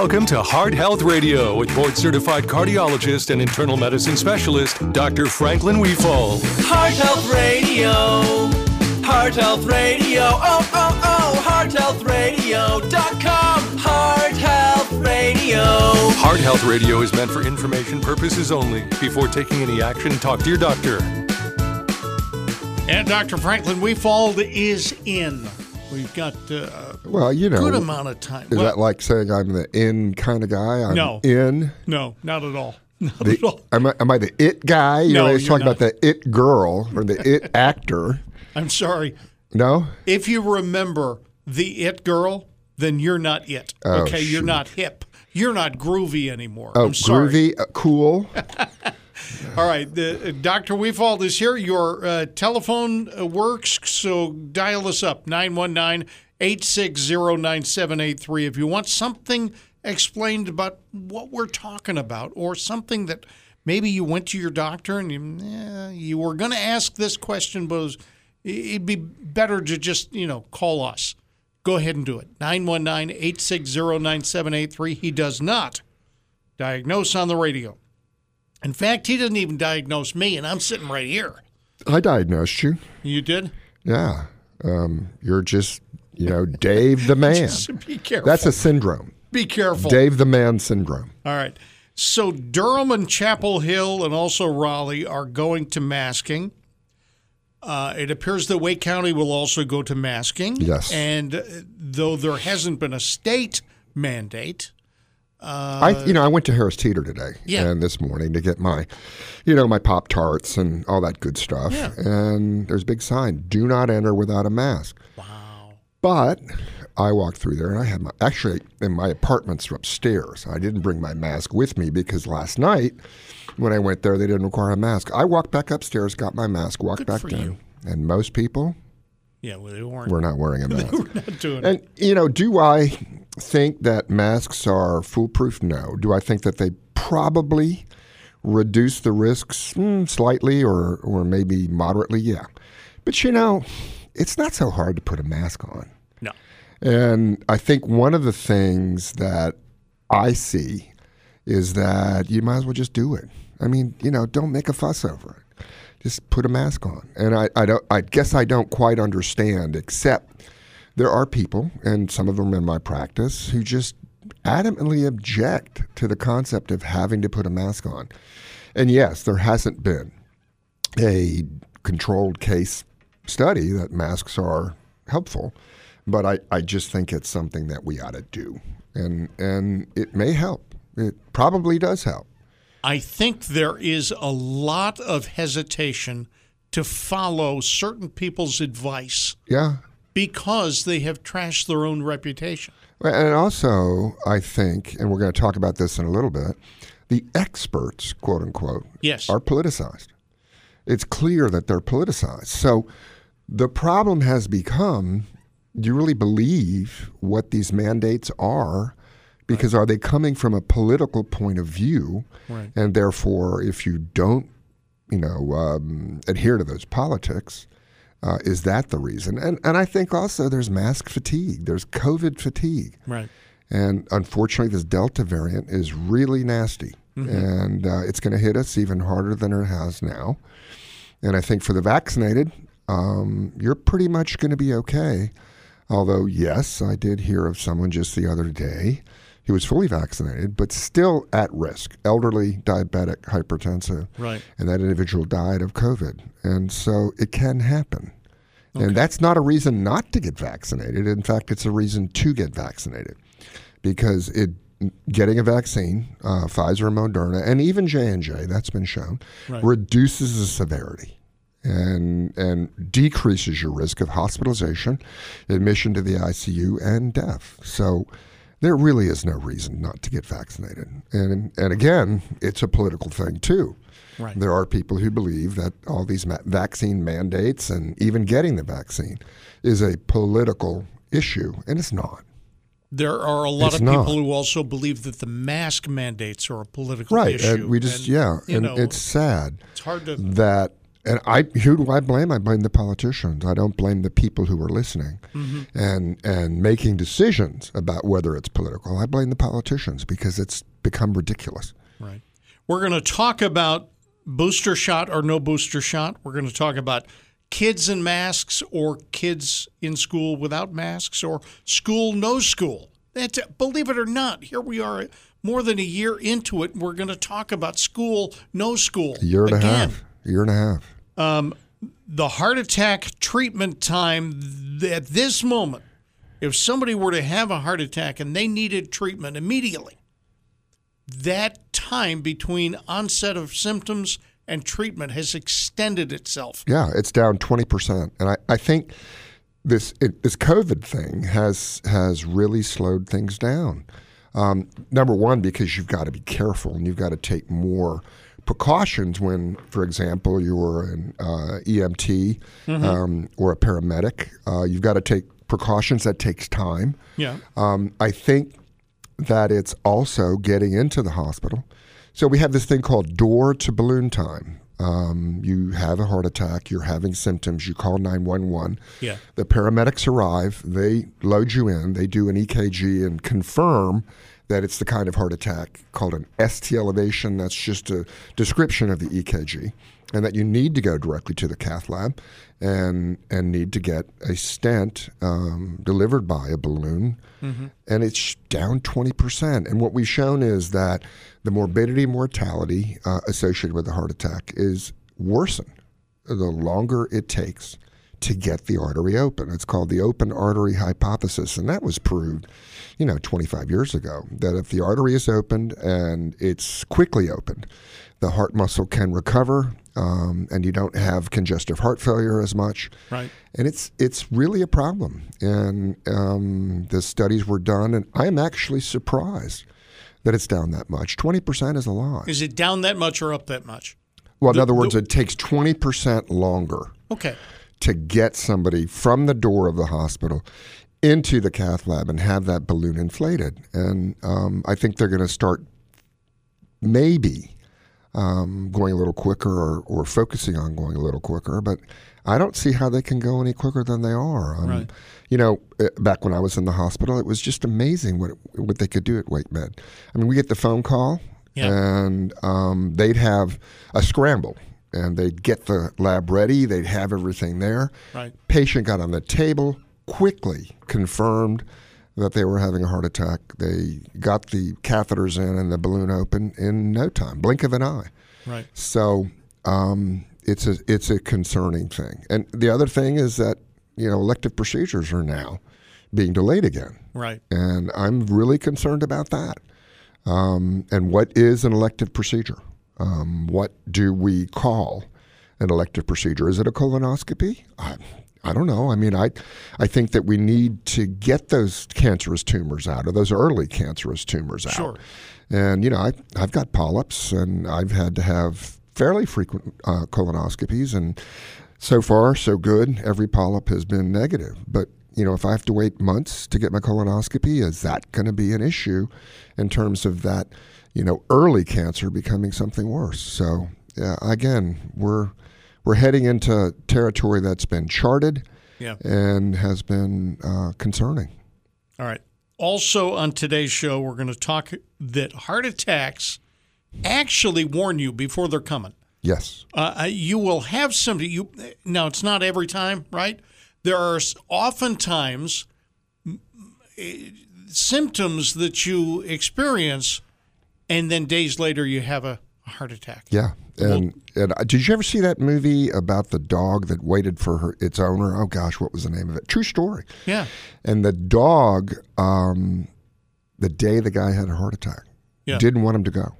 Welcome to Heart Health Radio with board certified cardiologist and internal medicine specialist, Dr. Franklin Wefald. Heart Health Radio. Heart Health Radio. Oh, oh, oh. HeartHealthRadio.com. Heart Health Radio. Heart Health Radio is meant for information purposes only. Before taking any action, talk to your doctor. And Dr. Franklin Wefald is in. We've got uh, Well, you a know, good amount of time. is Well, that like saying I'm the in kind of guy? I'm No. in. no, not at all. Not The, at all. am, I, am I the it guy? You No, know, he's talking about the it girl or the it actor. I'm sorry. No? If you remember the it girl, then you're not it. Oh, okay, you're not hip. You're not groovy anymore. Oh, I'm sorry. groovy, uh, cool. All right, the, uh, Dr. Wefald is here. Your uh, telephone uh, works, so dial us up 919 860 9783 if you want something explained about what we're talking about or something that maybe you went to your doctor and you, eh, you were going to ask this question, but it was, it'd be better to just, you know, call us. Go ahead and do it. 919 860 9783. He does not diagnose on the radio. In fact, he didn't even diagnose me, and I'm sitting right here. I diagnosed you. You did? Yeah. Um, you're just, you know, Dave the man. So be careful. That's a syndrome. be careful. Dave the man syndrome. All right. So Durham and Chapel Hill and also Raleigh are going to masking. Uh, it appears that Wake County will also go to masking. Yes. And though there hasn't been a state mandate, I, uh, you know, I went to Harris Teeter today Yeah. and this morning to get my, you know, my Pop Tarts and all that good stuff. Yeah. And there's a big sign: "Do not enter without a mask." wow. But I walked through there and I had my actually in my apartment's upstairs. I didn't bring my mask with me because last night when I went there they didn't require a mask. I walked back upstairs, got my mask, walked Good back down, you. and most people Yeah, well, they weren't were not wearing a mask. not doing it. and you know, do I think that masks are foolproof? No. Do I think that they probably reduce the risks Hmm, slightly or or maybe moderately? Yeah. But you know, it's not so hard to put a mask on. No. And I think one of the things that I see is that you might as well just do it. I mean, you know, don't make a fuss over it. Just put a mask on. And I, I don't I guess I don't quite understand, except there are people, and some of them in my practice, who just adamantly object to the concept of having to put a mask on. And yes, there hasn't been a controlled case study that masks are helpful, but I, I just think it's something that we ought to do. And, and it may help. It probably does help. I think there is a lot of hesitation to follow certain people's advice Yeah. Because they have trashed their own reputation. And also, I think, and we're going to talk about this in a little bit, the experts, quote unquote, Yes. are politicized. It's clear that they're politicized. So the problem has become do you really believe what these mandates are? Because are they coming from a political point of view? Right. And therefore, if you don't, you know, um, adhere to those politics, uh, is that the reason? And and I think also there's mask fatigue. There's COVID fatigue. Right. And unfortunately, this Delta variant is really nasty. And uh, it's going to hit us even harder than it has now. And I think for the vaccinated, um, you're pretty much going to be okay. Although, yes, I did hear of someone just the other day who was fully vaccinated, but still at risk elderly, diabetic, hypertensive. Right. And that individual died of COVID. And so it can happen. And that's not a reason not to get vaccinated. In fact, it's a reason to get vaccinated because it getting a vaccine, uh, Pfizer and Moderna, and even J and J, that's been shown, Right. reduces the severity and and decreases your risk of hospitalization, admission to the ICU, and death. So there really is no reason not to get vaccinated. And and again, it's a political thing too. Right. There are people who believe that all these ma- vaccine mandates and even getting the vaccine is a political issue, and it's not. There are a lot It's of people not. who also believe that the mask mandates are a political Right. issue. And we just, And, yeah. And know, it's sad it's hard to. that and I who do I blame? I blame the politicians. I don't blame the people who are listening mm-hmm. and and making decisions about whether it's political. I blame the politicians because it's become ridiculous. Right. We're going to talk about booster shot or no booster shot. We're going to talk about kids in masks or kids in school without masks or school no school. That's, believe it or not, here we are more than a year into it. And we're going to talk about school no school A year and again. a half. A year and a half. the heart attack treatment time at this moment, if somebody were to have a heart attack and they needed treatment immediately, that time between onset of symptoms and treatment has extended itself. Yeah, it's down twenty percent, and I, I think this it, this COVID thing has has really slowed things down. Um, number one, because you've got to be careful and you've got to take more precautions when, for example, you're an uh, EMT um, or a paramedic. Uh, you've got to take precautions. That takes time. Yeah. Um, I think that it's also getting into the hospital. So we have this thing called door to balloon time. Um, you have a heart attack, you're having symptoms, you call 911. Yeah. The paramedics arrive, they load you in, they do an EKG and confirm that it's the kind of heart attack called an ST elevation. That's just a description of the EKG, and that you need to go directly to the cath lab and and need to get a stent um, delivered by a balloon, and it's down twenty percent. And what we've shown is that the morbidity mortality uh, associated with a heart attack is worsened the longer it takes to get the artery open. It's called the open artery hypothesis, and that was proved, you know, 25 years ago. That if the artery is opened and it's quickly opened, the heart muscle can recover, um, and you don't have congestive heart failure as much. Right. And it's it's really a problem. And um, the studies were done, and I'm actually surprised that it's down that much. 20% is a lot. Is it down that much or up that much? Well, in other words, it takes 20% longer Okay. To get somebody from the door of the hospital into the cath lab and have that balloon inflated. And um, I think they're going to start maybe um, going a little quicker or, or focusing on going a little quicker, but I don't see how they can go any quicker than they are. Um, Right. You know, uh, back when I was in the hospital, it was just amazing what what they could do at Wake Med. I mean, we get the phone call, Yeah. and um, they'd have a scramble, and they'd get the lab ready. They'd have everything there. Right. Patient got on the table, quickly confirmed that they were having a heart attack. They got the catheters in and the balloon open in no time, blink of an eye. Right. So um, it's a it's a concerning thing. And the other thing is that you know elective procedures are now being delayed again, Right. and I'm really concerned about that. Um, and what is an elective procedure? Um, what do we call an elective procedure? Is it a colonoscopy? I, I don't know. I mean, I, I think that we need to get those cancerous tumors out, or those early cancerous tumors out. Sure. And you know, I, I've got polyps, and I've had to have fairly frequent uh, colonoscopies, and so far so good. Every polyp has been negative, but you know, if I have to wait months to get my colonoscopy, is that going to be an issue in terms of that, you know, early cancer becoming something worse? So yeah, again, we're we're heading into territory that's been charted Yeah. and has been uh, concerning. All right. Also, on today's show, we're going to talk that heart attacks actually warn you before they're coming. Yes. Uh, you will have somebody. You now it's not every time, right? There are oftentimes eh, symptoms that you experience, and then days later you have a heart attack. Yeah. And, and uh, did you ever see that movie about the dog that waited for her its owner? Oh gosh, what was the name of it? True story. Yeah. And the dog, um, the day the guy had a heart attack, Yeah. didn't want him to go.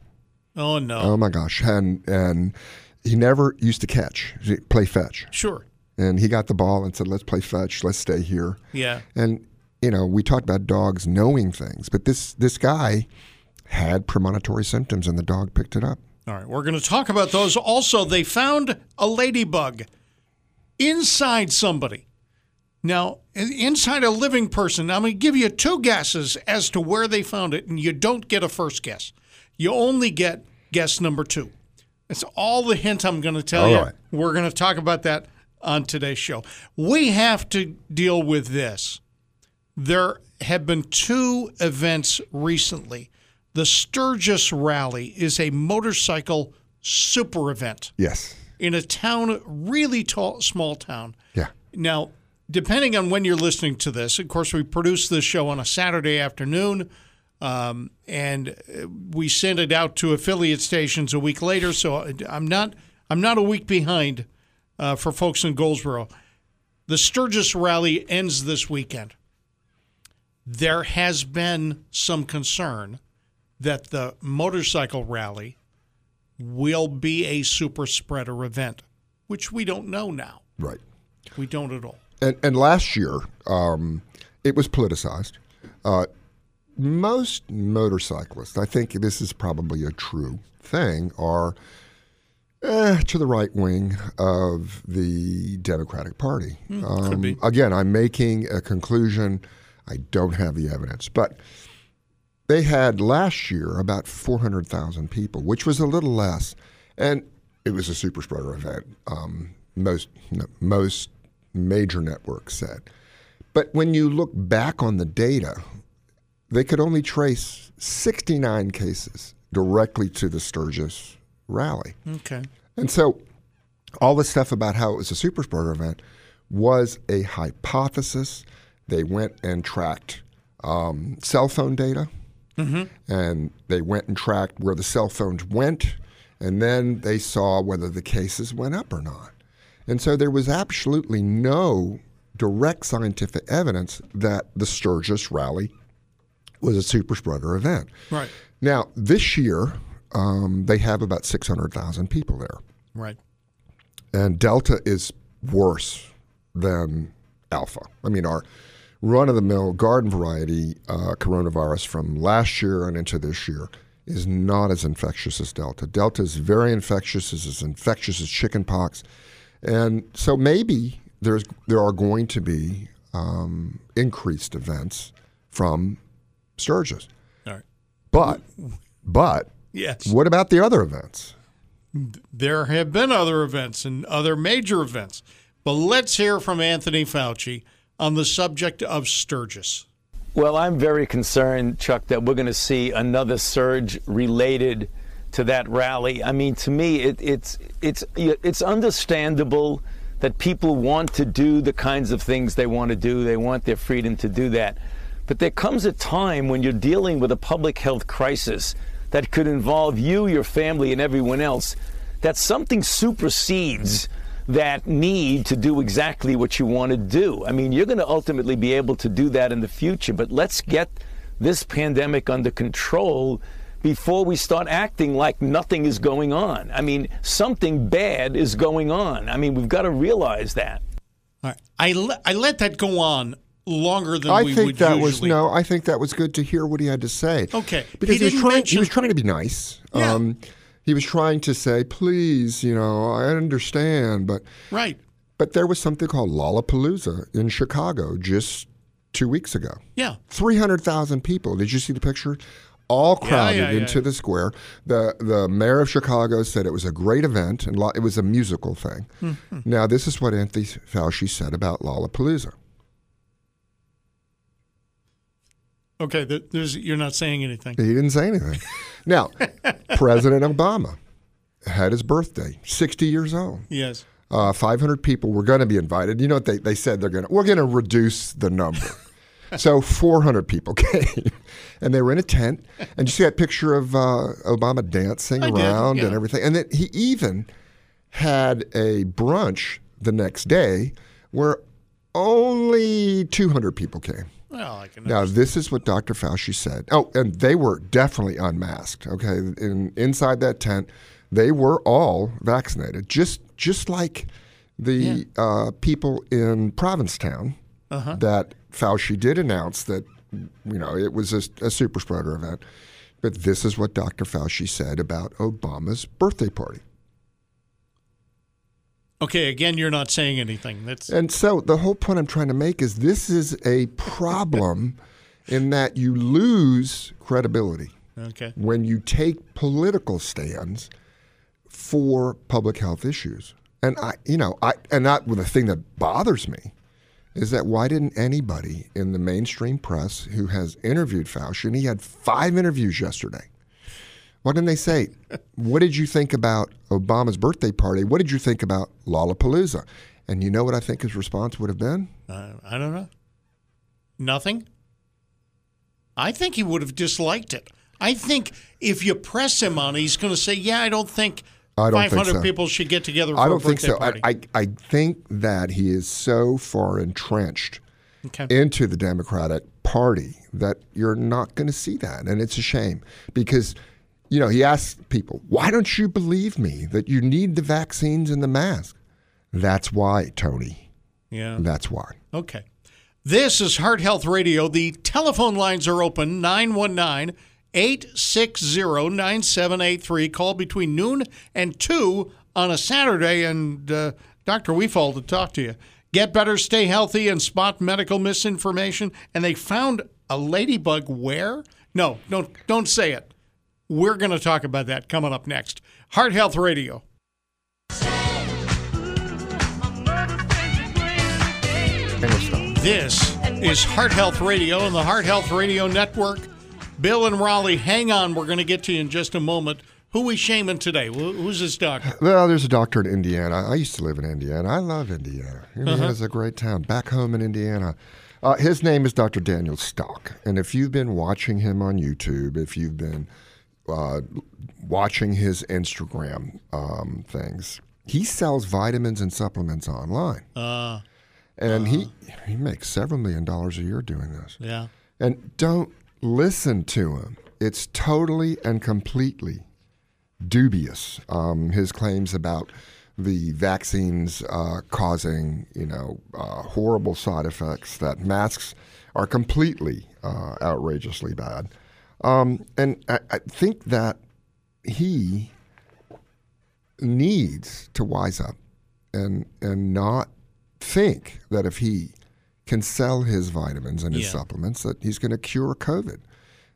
Oh no. Oh my gosh, and and he never used to catch, play fetch, sure. and he got the ball and said, "Let's play fetch. Let's stay here." Yeah. And you know, we talked about dogs knowing things, but this this guy had premonitory symptoms, and the dog picked it up. All right, we're going to talk about those. Also, they found a ladybug inside somebody. Now, inside a living person. I'm going to give you two guesses as to where they found it, and you don't get a first guess. You only get guess number two. That's all the hint I'm going to tell All you. right. We're going to talk about that on today's show. We have to deal with this. There have been two events recently. The Sturgis Rally is a motorcycle super event Yes. in a town, really tall, small town. Yeah. Now, depending on when you're listening to this, of course, we produce this show on a Saturday afternoon, um, and uh, we send it out to affiliate stations a week later. So I'm not I'm not a week behind uh, for folks in Goldsboro. The Sturgis Rally ends this weekend. There has been some concern that the motorcycle rally will be a super spreader event, which we don't know now. Right. We don't at all. And, and last year, um, it was politicized. Uh, most motorcyclists, I think this is probably a true thing, are eh, to the right wing of the Democratic Party. Um, be. Again, I'm making a conclusion. I don't have the evidence, but they had last year about 400,000 people, which was a little less, and it was a super spreader event. Um, most most major networks said, but when you look back on the data, they could only trace 69 cases directly to the Sturgis rally. Okay. And so all this stuff about how it was a super spreader event was a hypothesis. They went and tracked um, cell phone data, and they went and tracked where the cell phones went, and then they saw whether the cases went up or not. And so there was absolutely no direct scientific evidence that the Sturgis rally was a super spreader event. Right. Now, this year, um, they have about 600,000 people there. Right. And Delta is worse than Alpha. I mean, our run of the mill garden variety uh, coronavirus from last year and into this year is not as infectious as Delta. Delta is very infectious, is as infectious as chickenpox. And so maybe there's, there are going to be um, increased events from Sturgis. All right. But, but Yes. what about the other events? There have been other events and other major events. But let's hear from Anthony Fauci on the subject of Sturgis. Well, I'm very concerned, Chuck, that we're going to see another surge related to that rally. I mean, to me, it, it's it's it's understandable that people want to do the kinds of things they want to do. They want their freedom to do that. But there comes a time when you're dealing with a public health crisis that could involve you, your family, and everyone else, that something supersedes that need to do exactly what you want to do. I mean, you're going to ultimately be able to do that in the future, but let's get this pandemic under control before we start acting like nothing is going on. I mean, something bad is going on. I mean, we've got to realize that. All right. I, le- I let that go on longer than I we think would that usually. was no. I think that was good to hear what he had to say. Okay. because He he, was trying. mention- He was trying to be nice. Yeah. Um, he was trying to say, "Please, you know, I understand," but Right. but there was something called Lollapalooza in Chicago just two weeks ago. Yeah. Three hundred thousand people. Did you see the picture? All crowded yeah, yeah. into the square. the The mayor of Chicago said it was a great event and lo- it was a musical thing. Mm-hmm. Now, this is what Anthony Fauci said about Lollapalooza. Okay. There's, you're not saying anything. He didn't say anything. now, President Obama had his birthday, 60 years old. Yes. Uh, 500 people were going to be invited. You know what they, they said they're going to, we're going to reduce the number. so 400 people came and they were in a tent. And you see that picture of uh, Obama dancing I did, around yeah. and everything. And then he even had a brunch the next day where only 200 people came. Well, I can. Now, this is what Dr. Fauci said. Oh, and they were definitely unmasked. Okay, in, inside that tent, they were all vaccinated, just just like the uh, people in Provincetown. That Fauci did announce that you know it was a, a super spreader event. But this is what Dr. Fauci said about Obama's birthday party. Okay. Again, you're not saying anything. That's And so the whole point I'm trying to make is this is a problem in that you lose credibility. okay. when you take political stands for public health issues. And I, you know, I and that well, the thing that bothers me is that why didn't anybody in the mainstream press who has interviewed Fauci, and he had five interviews yesterday, why didn't they say, what did you think about Obama's birthday party? What did you think about Lollapalooza? And you know what I think his response would have been? Uh, I don't know. Nothing. I think he would have disliked it. I think if you press him on it, he's going to say, "Yeah, I don't think I don't think 500 so. people should get together for I a don't think birthday so. party." I, I, I think that he is so far entrenched okay. into the Democratic Party that you're not going to see that. And it's a shame because, you know, he asked people, why don't you believe me that you need the vaccines and the mask? That's why, Tony. yeah. That's why. Okay. This is Heart Health Radio. The telephone lines are open 919 860 9783. Call between noon and 2 on a Saturday, and uh, Dr. Wefald to talk to you. Get better, stay healthy, and spot medical misinformation. And they found a ladybug where? No, don't, don't say it. We're going to talk about that coming up next. Heart Health Radio. This is Heart Health Radio and the Heart Health Radio Network. Bill and Raleigh, hang on. We're going to get to you in just a moment. Who we shaming today? Who's this doctor? Well, there's a doctor in Indiana. I used to live in Indiana. I love Indiana. Indiana's a great town. Back home in Indiana. Uh, his name is Dr. Daniel Stock. And if you've been watching him on YouTube, if you've been uh, watching his Instagram um, things, he sells vitamins and supplements online. Uh, And he, he makes several million dollars a year doing this. yeah. And don't listen to him. It's totally and completely dubious. Um, his claims about the vaccines uh, causing, you know, uh, horrible side effects. That masks are completely uh, outrageously bad. Um, and I, I think that he needs to wise up and and not think that if he can sell his vitamins and his Yeah. supplements that he's going to cure COVID.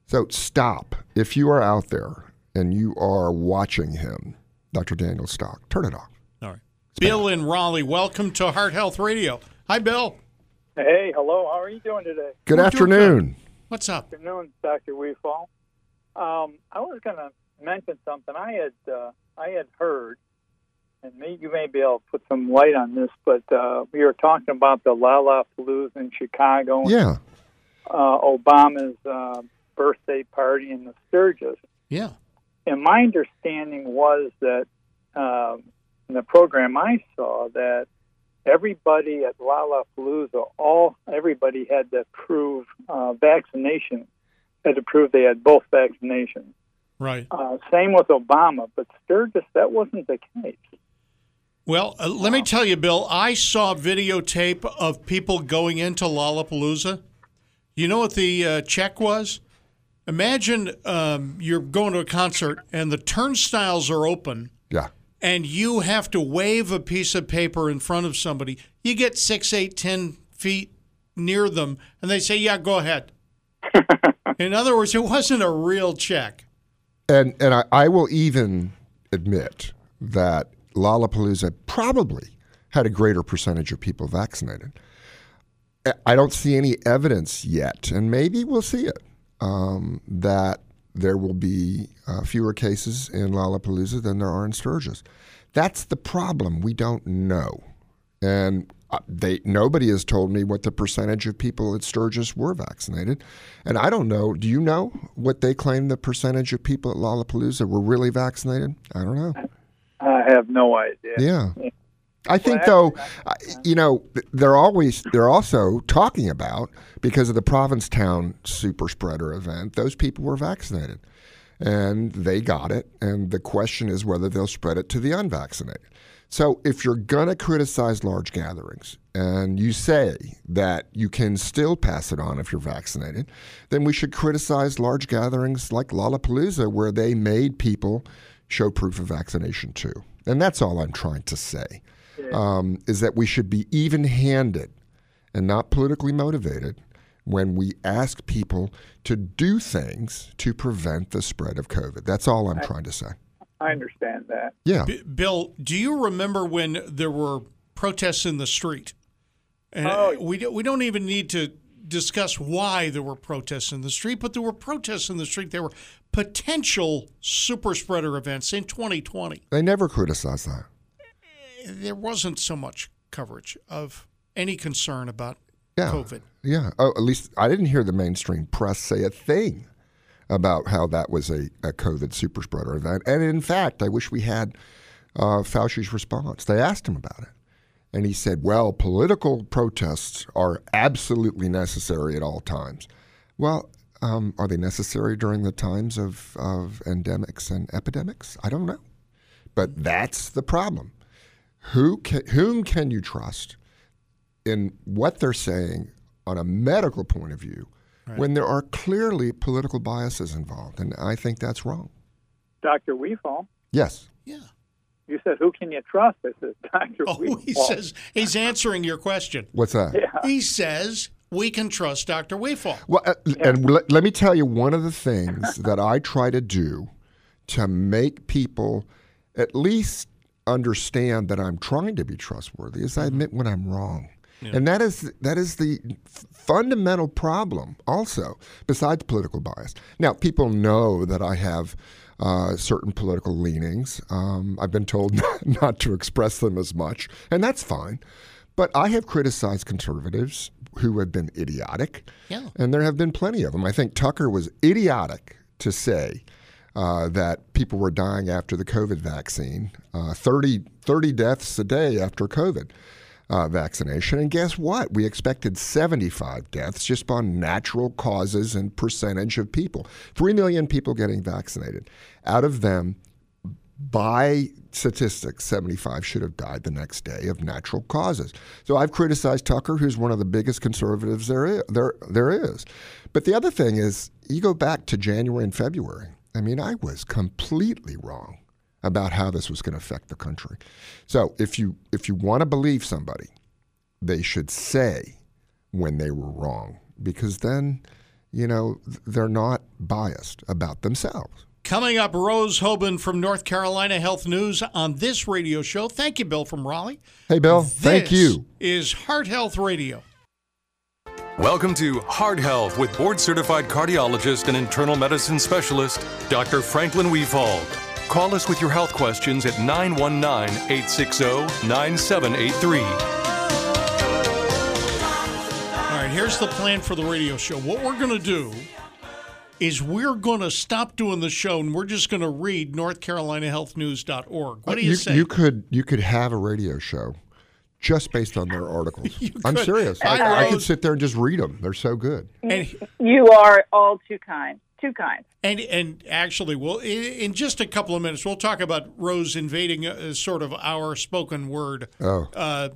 So stop. If you are out there and you are watching him, Dr. Daniel Stock, turn it off. All right. Bill in Raleigh, welcome to Heart Health Radio. Hi, Bill. Hey, hello. How are you doing today? Good We're doing afternoon. What's up? Good Afternoon, Dr. Wefald. Um, I was going to mention something. I had uh, I had heard, and maybe you may be able to put some light on this, but uh, we were talking about the Lollapalooza in Chicago, and, Yeah. uh, Obama's uh, birthday party in the Sturgis. Yeah. And my understanding was that um, in the program I saw that everybody at Lollapalooza, all everybody had to prove uh, vaccination, had to prove they had both vaccinations. Right. Uh, same with Obama, but Sturgis, that wasn't the case. Well, uh, let me tell you, Bill, I saw videotape of people going into Lollapalooza. You know what the uh, check was? Imagine um, you're going to a concert and the turnstiles are open Yeah. And you have to wave a piece of paper in front of somebody. You get six, eight, ten feet near them and they say, yeah, go ahead. in other words, it wasn't a real check. And and I, I will even admit that Lollapalooza probably had a greater percentage of people vaccinated. I- I don't see any evidence yet, and maybe we'll see it, um, that there will be uh, fewer cases in Lollapalooza than there are in Sturgis. That's the problem. We don't know. And uh, they nobody has told me what the percentage of people at Sturgis were vaccinated, and I don't know. Do you know what they claim the percentage of people at Lollapalooza were really vaccinated? I don't know. I have no idea. Yeah. I think Well, though, I- you know, they're always they're also talking about because of the Provincetown super spreader event. Those people were vaccinated, and they got it. And the question is whether they'll spread it to the unvaccinated. So if you're gonna criticize large gatherings and you say that you can still pass it on if you're vaccinated, then we should criticize large gatherings like Lollapalooza where they made people show proof of vaccination too. And that's all I'm trying to say um, is that we should be even handed and not politically motivated when we ask people to do things to prevent the spread of COVID. That's all I'm trying to say. I understand that. Yeah. B- Bill, do you remember when there were protests in the street? And Oh. we don't, we don't even need to discuss why there were protests in the street, but there were protests in the street. There were potential super spreader events in 2020. They never criticize that. There wasn't so much coverage of any concern about Yeah. COVID. Yeah. Oh, at least I didn't hear the mainstream press say a thing about how that was a, a COVID super spreader event. And in fact, I wish we had uh, Fauci's response. They asked him about it. And he said, well, political protests are absolutely necessary at all times. Well, um, are they necessary during the times of, of endemics and epidemics? I don't know. But that's the problem. Who can, whom can you trust in what they're saying on a medical point of view when there are clearly political biases involved? And I think that's wrong. Dr. Wefald, Yes. Yeah. you said, who can you trust? I said, Dr. Oh, Wefald. he says he's answering your question. What's that? He says we can trust Dr. Wefald. Well, uh, and let, let me tell you one of the things that I try to do to make people at least understand that I'm trying to be trustworthy is I admit when I'm wrong. And that is that is the f- fundamental problem also besides political bias. Now, people know that I have uh, certain political leanings. Um, I've been told not to express them as much, and that's fine. But I have criticized conservatives who have been idiotic, Yeah. and there have been plenty of them. I think Tucker was idiotic to say uh, that people were dying after the COVID vaccine, uh, 30, 30 deaths a day after COVID uh, vaccination. And guess what? We expected 75 deaths just on natural causes and percentage of people. 3 million people getting vaccinated. Out of them, by statistics, 75 should have died the next day of natural causes. So I've criticized Tucker, who's one of the biggest conservatives there is, there, there is. But the other thing is, you go back to January and February. I mean, I was completely wrong about how this was going to affect the country. So if you if you want to believe somebody, they should say when they were wrong, because then, you know, they're not biased about themselves. Coming up, Rose Hoban from North Carolina Health News on this radio show. Thank you, Bill from Raleigh. Hey, Bill, thank you. Is Heart Health Radio. Welcome to Heart Health with board certified cardiologist and internal medicine specialist, Dr. Franklin Wefald. Call us with your health questions at 919 860 9783. All right, here's the plan for the radio show. What we're going to do is we're going to stop doing the show and we're just going to read NorthCarolinaHealthNews.org. What do you, say? You could you could have a radio show just based on their articles. I'm serious. I I, I could sit there and just read them. They're so good. and, You are all too kind. Too kind. and and actually, well, in, in just a couple of minutes, we'll talk about Rose invading uh sort of our spoken word Oh. uh,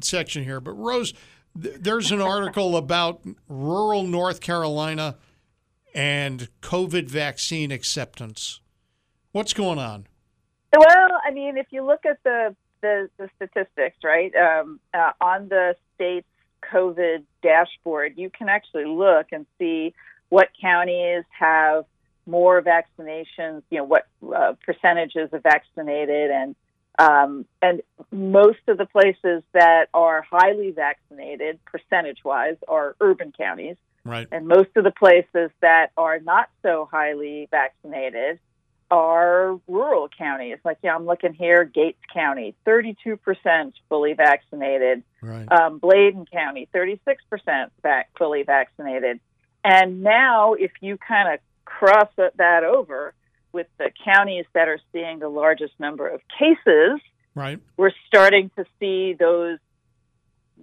section here. But Rose, th- there's an article about rural North Carolina and COVID vaccine acceptance. What's going on? Well, I mean, if you look at the the, the statistics, right, um, uh, on the state's COVID dashboard, you can actually look and see what counties have more vaccinations. You know, what uh, percentages of vaccinated, and um, and most of the places that are highly vaccinated, percentage-wise, are urban counties. Right. And most of the places that are not so highly vaccinated are rural counties. Like, yeah, I'm looking here, Gates County, 32% fully vaccinated. Right. Um, Bladen County, 36% vac- fully vaccinated. And now, if you kind of cross that- that over with the counties that are seeing the largest number of cases, Right. we're starting to see those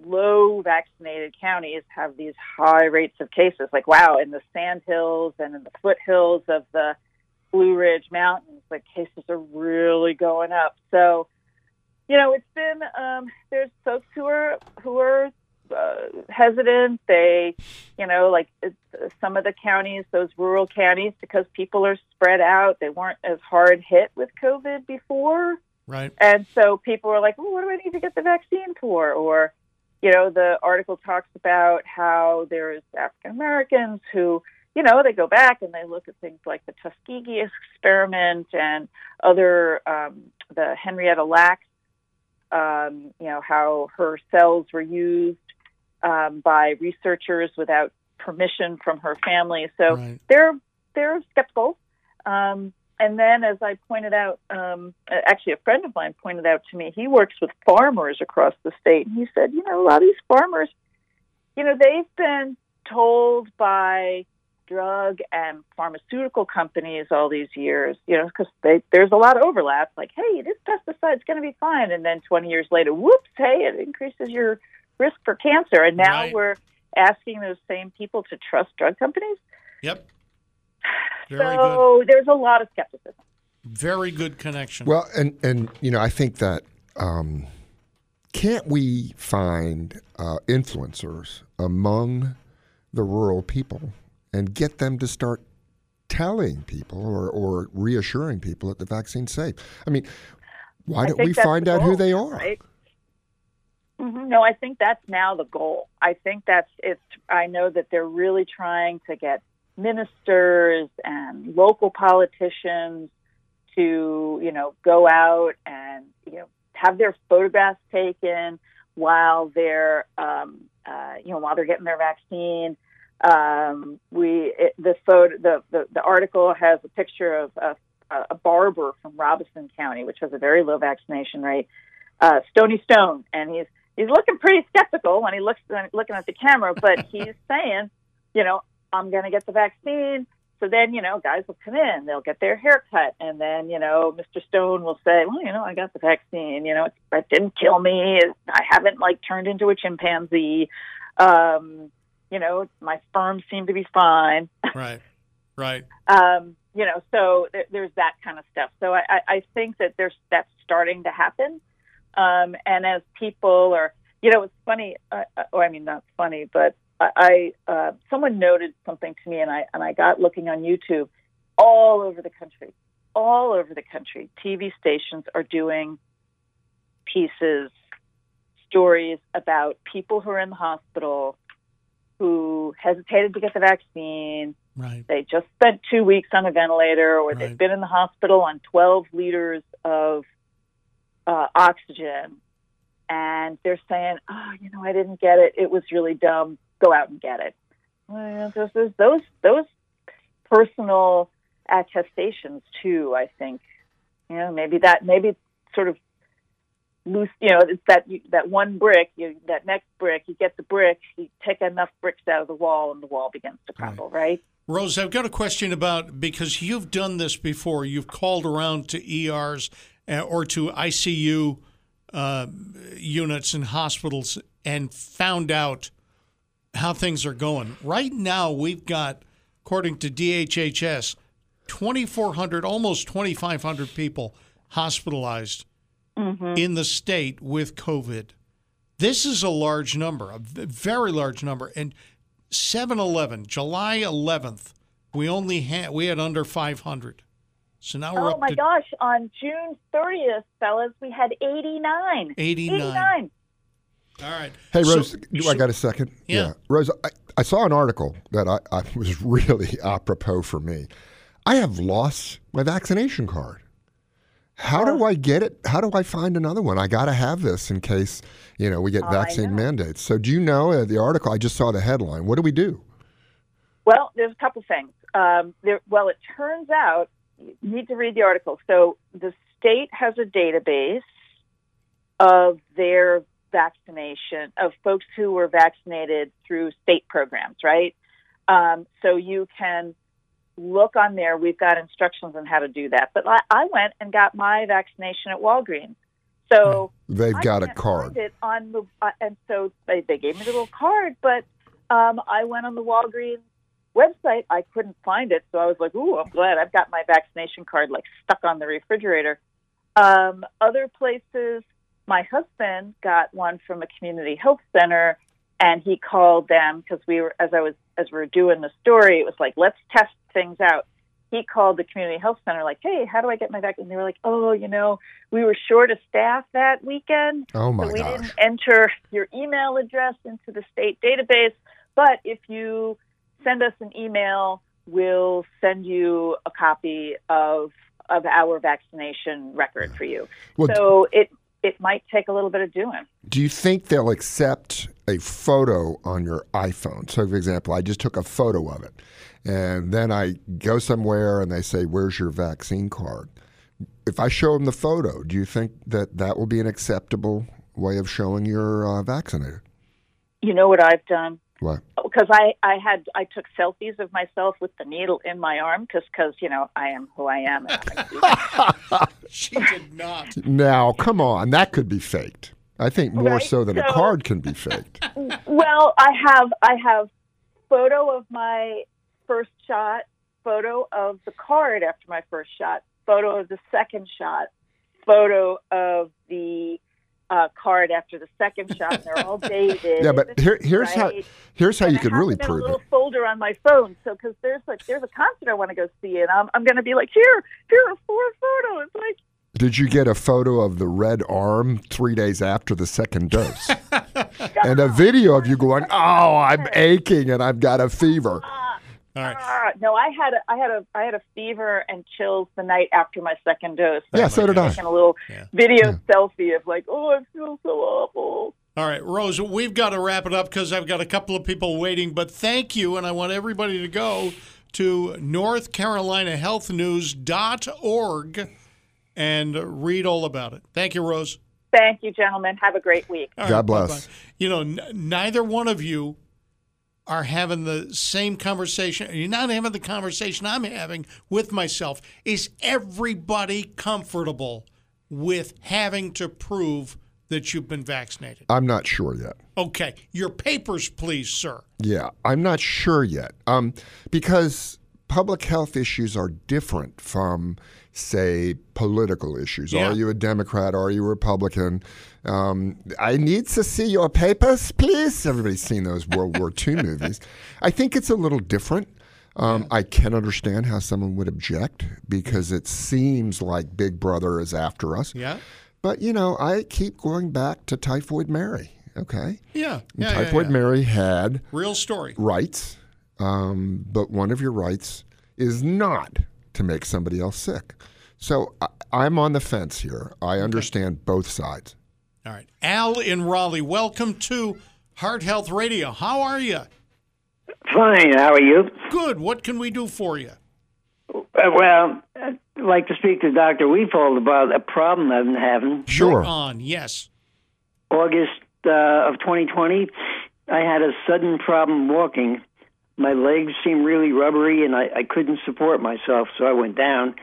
low vaccinated counties have these high rates of cases. Like, wow, in the sandhills and in the foothills of the Blue Ridge Mountains, the cases are really going up. So, you know, it's been um, there's folks who are who are uh, hesitant. They, you know, like it's, some of the counties, those rural counties, because people are spread out, they weren't as hard hit with COVID before. Right. And so people are like, well, what do I need to get the vaccine for? Or, you know, the article talks about how there's African Americans who you know, they go back and they look at things like the Tuskegee experiment and other, um, the Henrietta Lacks, um, you know, how her cells were used um, by researchers without permission from her family. So Right. they're they're skeptical. Um, and then, as I pointed out, um, actually, a friend of mine pointed out to me, he works with farmers across the state, and he said, you know, a lot of these farmers, you know, they've been told by drug and pharmaceutical companies all these years, you know, because there's a lot of overlap. Like, hey, this pesticide's going to be fine, and then 20 years later, whoops, hey, it increases your risk for cancer, and now Right. we're asking those same people to trust drug companies. Yep. Very good. so there's a lot of skepticism. Very good connection. Well, and and you know, I think that um, can't we find uh, influencers among the rural people and get them to start telling people or, or reassuring people that the vaccine's safe? I mean, why don't we find out who they are? Right? hmm No, I think that's now the goal. I think that's it's. I know that they're really trying to get ministers and local politicians to, you know, go out and you know have their photographs taken while they're, um, uh, you know, while they're getting their vaccine. Um, we it, the photo the, the the article has a picture of a, a barber from Robeson County, which has a very low vaccination rate, uh, Stony Stone, and he's he's looking pretty skeptical when he looks looking at the camera, but he's saying, you know, I'm going to get the vaccine. So then, you know, guys will come in, they'll get their hair cut, and then, you know, Mr. Stone will say, well, you know, I got the vaccine. You know, it, it didn't kill me. I haven't like turned into a chimpanzee. Um, you know, my sperm seem to be fine. right. Right. um, you know, so there, there's that kind of stuff. So I, I, I think that there's that's starting to happen. Um, and as people are, you know, it's funny. Uh, uh, or I mean, not funny, but I, I uh, someone noted something to me, and I and I got looking on YouTube. All over the country, all over the country, TV stations are doing pieces, stories about people who are in the hospital who hesitated to get the vaccine, Right. they just spent two weeks on a ventilator or Right. they've been in the hospital on 12 liters of uh, oxygen. And they're saying oh you know i didn't get it. It was really dumb. Go out and get it. Well, this is those those personal attestations too i think. You know maybe that maybe sort of loose you know it's that you, that one brick you that next brick you get the brick you take enough bricks out of the wall and the wall begins to crumble right Rose, I've got a question about because you've done this before. You've called around to ERs uh, or to ICU uh, units in hospitals and found out how things are going. Right now, we've got, according to DHHS, 2,400, almost 2,500 people hospitalized Mm-hmm. in the state with COVID. This is a large number, a very large number. And 7-Eleven, July 11th, we only had we had under 500. So now we're Oh up my to gosh! On June 30th, fellas, we had 89. 89. 89. All right. Hey, So- Rose, do so- I got a second? Yeah. Rose, I, I saw an article that I, I was really apropos for me. I have lost my vaccination card. How do I get it? How do I find another one? I got to have this in case, you know, we get Oh, vaccine mandates. So do you know uh, the article? I just saw the headline. What do we do? Well, there's a couple things. Um, there, well, it turns out you need to read the article. So the state has a database of their vaccination of folks who were vaccinated through state programs, right? Um, so you can look on there. We've got instructions on how to do that. But I, I went and got my vaccination at Walgreens. So They've I got a card. it on the uh, and so they, they gave me the little card, but um, I went on the Walgreens website. I couldn't find it, so I was like, "Ooh, I'm glad I've got my vaccination card like stuck on the refrigerator." Um, other places, my husband got one from a community health center, and he called them because we were as I was as we were doing the story. It was like, "Let's test things out." He called the community health center, like, "Hey, how do I get my vaccine?" And they were like, "Oh, you know, we were short of staff that weekend." Oh my so we gosh. didn't enter your email address into the state database. But if you send us an email. We'll send you a copy of of our vaccination record for you. Well, so it it might take a little bit of doing. Do you think they'll accept a photo on your iPhone? So, for example, I just took a photo of it, and then I go somewhere and they say, "Where's your vaccine card?" If I show them the photo, do you think that that will be an acceptable way of showing you're uh, vaccinated? You know what I've done? What? Oh, because I I had I took selfies of myself with the needle in my arm because because you know I am who I am. She did not. Now, come on, that could be faked. I think more Right, so than a card can be faked. well, I have I have photo of my first shot, photo of the card after my first shot, photo of the second shot, photo of the uh, card after the second shot. And they're all dated. Yeah, but here, here's how here's how And you I could really prove a it. little folder on my phone. So because there's like there's a concert I want to go see, and I'm I'm going to be like here here are four photos. Like Did you get a photo of the red arm three days after the second dose? and a video of you going, "Oh, I'm aching and I've got a fever." All right. ah, no, I had a I had a I had a fever and chills the night after my second dose. Yeah, so did I. Taking a little Yeah. video selfie of like, oh, I feel so awful. All right, Rose, we've got to wrap it up because I've got a couple of people waiting. But thank you, and I want everybody to go to northcarolinahealthnews.org and read all about it. Thank you, Rose. Thank you, gentlemen. Have a great week. All God bless. bye-bye. You know, n- neither one of you are having the same conversation. You're not having the conversation I'm having with myself. Is everybody comfortable with having to prove that you've been vaccinated? I'm not sure yet. Okay, your papers, please, sir. Yeah, I'm not sure yet. Um, because public health issues are different from, say, political issues. Yeah. Are you a Democrat? Are you a Republican? Um, I need to see your papers, please. Everybody's seen those World War II movies. I think it's a little different. Um, I can understand how someone would object because it seems like Big Brother is after us. Yeah, But, you know, I keep going back to Typhoid Mary, okay? yeah, yeah. yeah, Typhoid yeah. Mary had Real story. rights, um, but one of your rights is not to make somebody else sick. So I, I'm on the fence here. I understand both sides. All right, Al in Raleigh. Welcome to Heart Health Radio. How are you? Fine. How are you? Good. What can we do for you? Uh, well, I'd like to speak to Dr. Wefald about a problem I've been having. Sure. On. Yes. August uh, of 2020, I had a sudden problem walking. My legs seemed really rubbery, and I, I couldn't support myself, so I went down.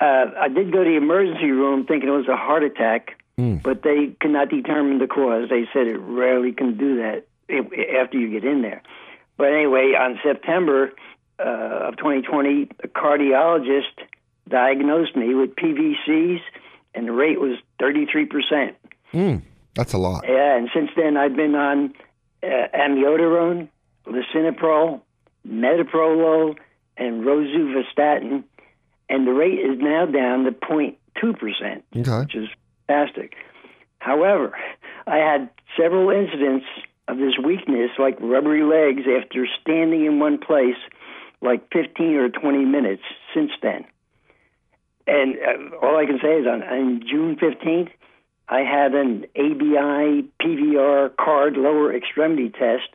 Uh, I did go to the emergency room thinking it was a heart attack, but they could not determine the cause. They said it rarely can do that after you get in there. But anyway, on September uh, of 2020, a cardiologist diagnosed me with PVCs, and the rate was 33%. Mm, that's a lot. Yeah, and since then I've been on uh, amiodarone, lisinopril, metoprolol, and rosuvastatin, and the rate is now down to 0.2 percent, Okay. which is fantastic. However, I had several incidents of this weakness, like rubbery legs, after standing in one place like 15 or 20 minutes since then. And uh, all I can say is on, on June 15th, I had an ABI PVR card lower extremity test,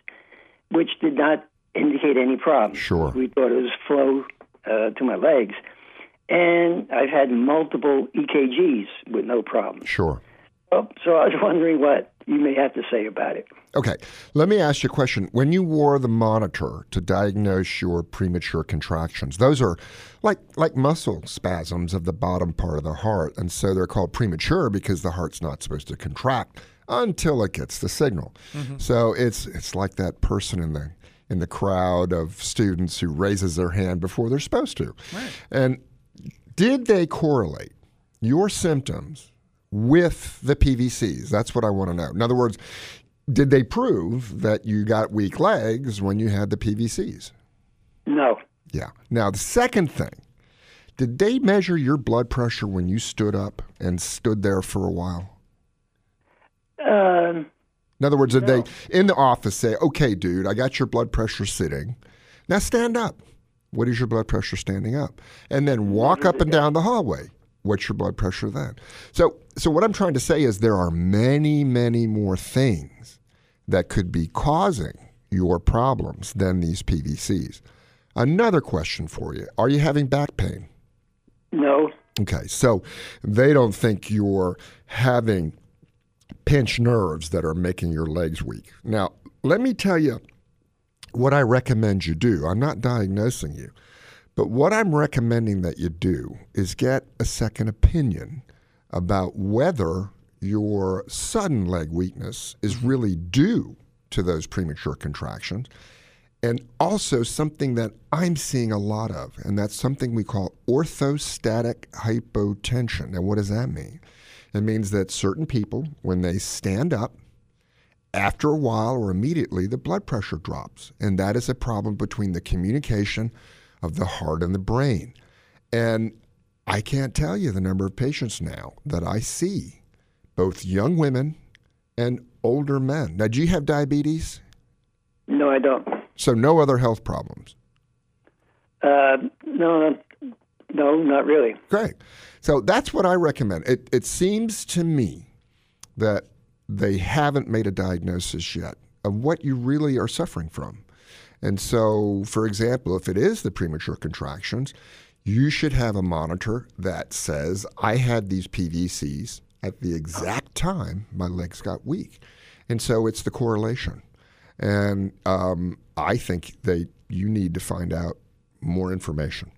which did not indicate any problem. Sure. We thought it was flow uh, to my legs. And I've had multiple EKGs with no problem. Sure. Oh, so I was wondering what you may have to say about it. Okay. Let me ask you a question. When you wore the monitor to diagnose your premature contractions, those are like like muscle spasms of the bottom part of the heart, and so they're called premature because the heart's not supposed to contract until it gets the signal. Mm-hmm. So it's it's like that person in the in the crowd of students who raises their hand before they're supposed to. And did they correlate your symptoms with the PVCs? That's what I want to know. In other words, did they prove that you got weak legs when you had the PVCs? No. Yeah. Now, the second thing, did they measure your blood pressure when you stood up and stood there for a while? Um, In other words, did they in the office say, okay, dude, I got your blood pressure sitting. Now stand up. What is your blood pressure standing up? And then walk up and down the hallway. What's your blood pressure then? So, so what I'm trying to say is there are many, many more things that could be causing your problems than these PVCs. Another question for you: Are you having back pain? No. Okay, so they don't think you're having pinched nerves that are making your legs weak. Now, let me tell you what I recommend you do. I'm not diagnosing you, but what I'm recommending that you do is get a second opinion about whether your sudden leg weakness is really due to those premature contractions. And also something that I'm seeing a lot of, and that's something we call orthostatic hypotension. And what does that mean? It means that certain people, when they stand up, after a while or immediately, the blood pressure drops. And that is a problem between the communication of the heart and the brain. And I can't tell you the number of patients now that I see, both young women and older men. Now, do you have diabetes? No, I don't. So, no other health problems. Uh, no, no, not really. Great. So that's what I recommend. It, it seems to me that they haven't made a diagnosis yet of what you really are suffering from. And so, for example, if it is the premature contractions, you should have a monitor that says, I had these PVCs at the exact time my legs got weak. And so it's the correlation. And um, I think that you need to find out more information.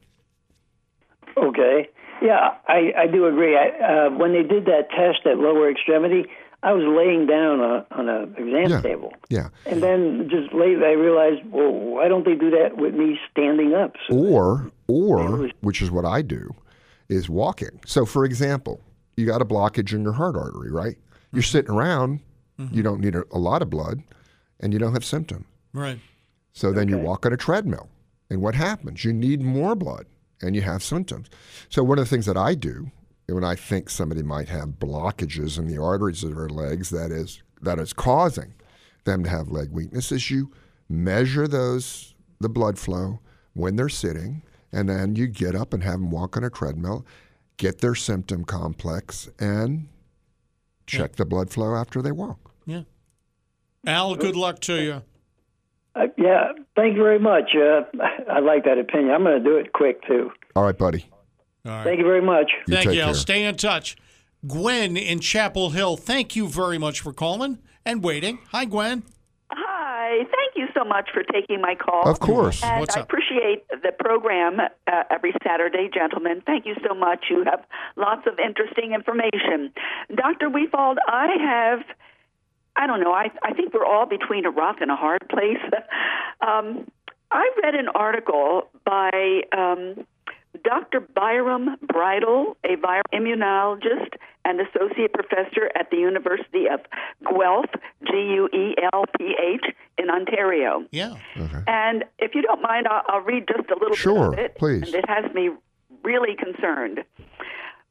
Okay. Yeah, I, I do agree. I, uh, when they did that test at lower extremity, I was laying down on, on an exam Yeah. table. Yeah. And then just later, I realized, well, why don't they do that with me standing up? So Or, or, which is what I do, is walking. So, for example, you got a blockage in your heart artery, right? You're sitting around, you don't need a, a lot of blood, and you don't have symptoms. Right. So then you walk on a treadmill. And what happens? You need more blood and you have symptoms. So one of the things that I do when I think somebody might have blockages in the arteries of their legs that is that is causing them to have leg weakness is you measure those the blood flow when they're sitting and then you get up and have them walk on a treadmill, get their symptom complex and check the blood flow after they walk. Yeah. Al, good luck to you. Uh, yeah, thank you very much. Uh, I like that opinion. I'm going to do it quick too. All right, buddy. All right. Thank you very much. You Thank take you. Al. care. Stay in touch. Gwen in Chapel Hill, thank you very much for calling and waiting. Hi, Gwen. Hi, thank you so much for taking my call. Of course. And What's I up? appreciate the program uh, every Saturday, gentlemen. Thank you so much. You have lots of interesting information. Dr. Wefald, I have, I don't know, I, I think we're all between a rock and a hard place. um, I read an article by um, Dr. Byram Bridle, a viral immunologist and associate professor at the University of Guelph, G U E L P H, in Ontario. Yeah. And if you don't mind, I'll, I'll read just a little Sure, bit of it. please. And it has me really concerned.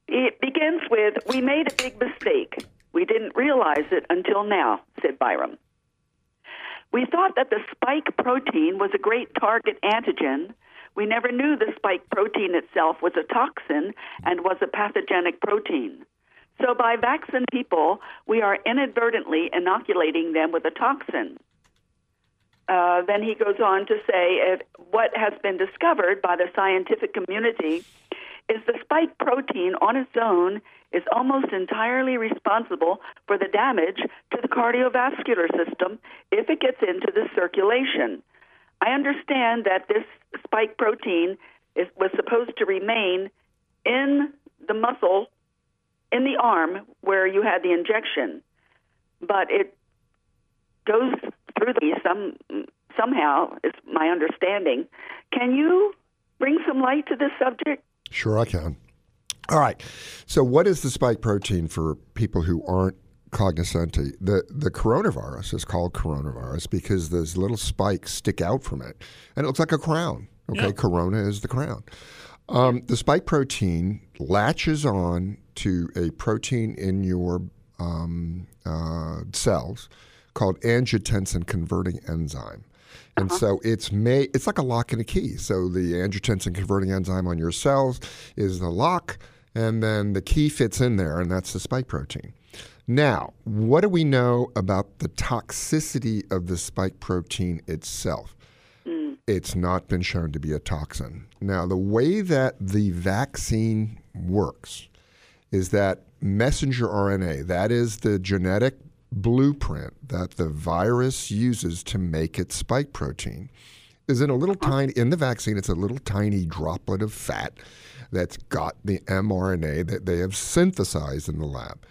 It begins with We made a big mistake. We didn't realize it until now, said Byram. We thought that the spike protein was a great target antigen. We never knew the spike protein itself was a toxin and was a pathogenic protein. So, by vaccinating people, we are inadvertently inoculating them with a toxin. Uh, then he goes on to say uh, what has been discovered by the scientific community is the spike protein on its own is almost entirely responsible for the damage to the cardiovascular system if it gets into the circulation. I understand that this spike protein is, was supposed to remain in the muscle in the arm where you had the injection, but it goes through the some somehow is my understanding. Can you bring some light to this subject? Sure, I can. All right. So, what is the spike protein for people who aren't cognizant? The the coronavirus is called coronavirus because those little spikes stick out from it, and it looks like a crown. Okay, Yeah. corona is the crown. Um, the spike protein latches on to a protein in your um, uh, cells called angiotensin converting enzyme. And so it's made it's like a lock and a key. So the angiotensin converting enzyme on your cells is the lock, and then the key fits in there, and that's the spike protein. Now, what do we know about the toxicity of the spike protein itself? Mm. It's not been shown to be a toxin. Now, the way that the vaccine works is that messenger RNA, that is the genetic blueprint that the virus uses to make its spike protein, is in a little uh-huh. tiny, in the vaccine, it's a little tiny droplet of fat that's got the mRNA that they have synthesized in the lab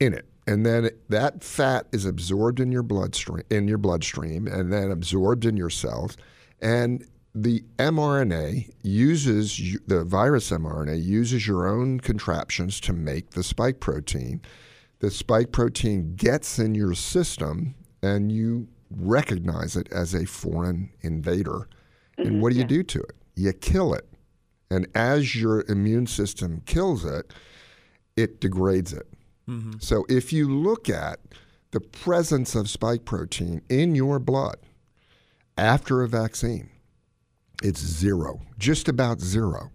in it. And then that fat is absorbed in your bloodstream, in your bloodstream, and then absorbed in your cells. And the mRNA uses the virus mRNA uses your own contraptions to make the spike protein. The spike protein gets in your system, and you recognize it as a foreign invader. And mm-hmm. what do you do to it? You kill it. And as your immune system kills it, it degrades it. Mm-hmm. So if you look at the presence of spike protein in your blood after a vaccine, it's zero, just about zero.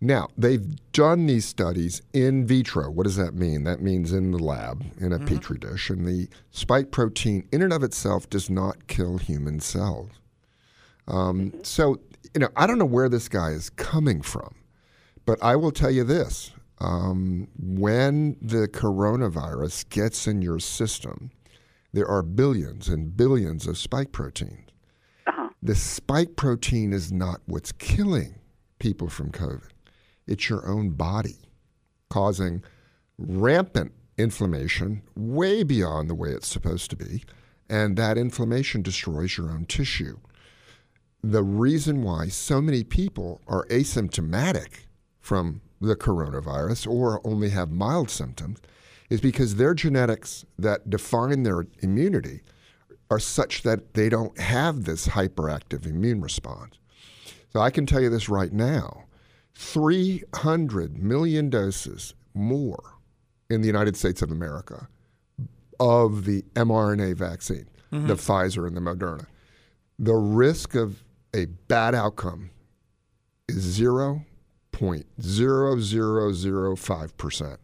Now, they've done these studies in vitro. What does that mean? That means in the lab, in a mm-hmm. petri dish. And the spike protein, in and of itself, does not kill human cells. Um, so, you know, I don't know where this guy is coming from, but I will tell you this um, when the coronavirus gets in your system, there are billions and billions of spike proteins. The spike protein is not what's killing people from COVID, it's your own body causing rampant inflammation way beyond the way it's supposed to be. And that inflammation destroys your own tissue. The reason why so many people are asymptomatic from the coronavirus or only have mild symptoms is because their genetics that define their immunity are such that they don't have this hyperactive immune response. So I can tell you this right now 300 million doses more in the United States of America of the mRNA vaccine, the mm-hmm. Pfizer and the Moderna. The risk of a bad outcome is 0.0005%.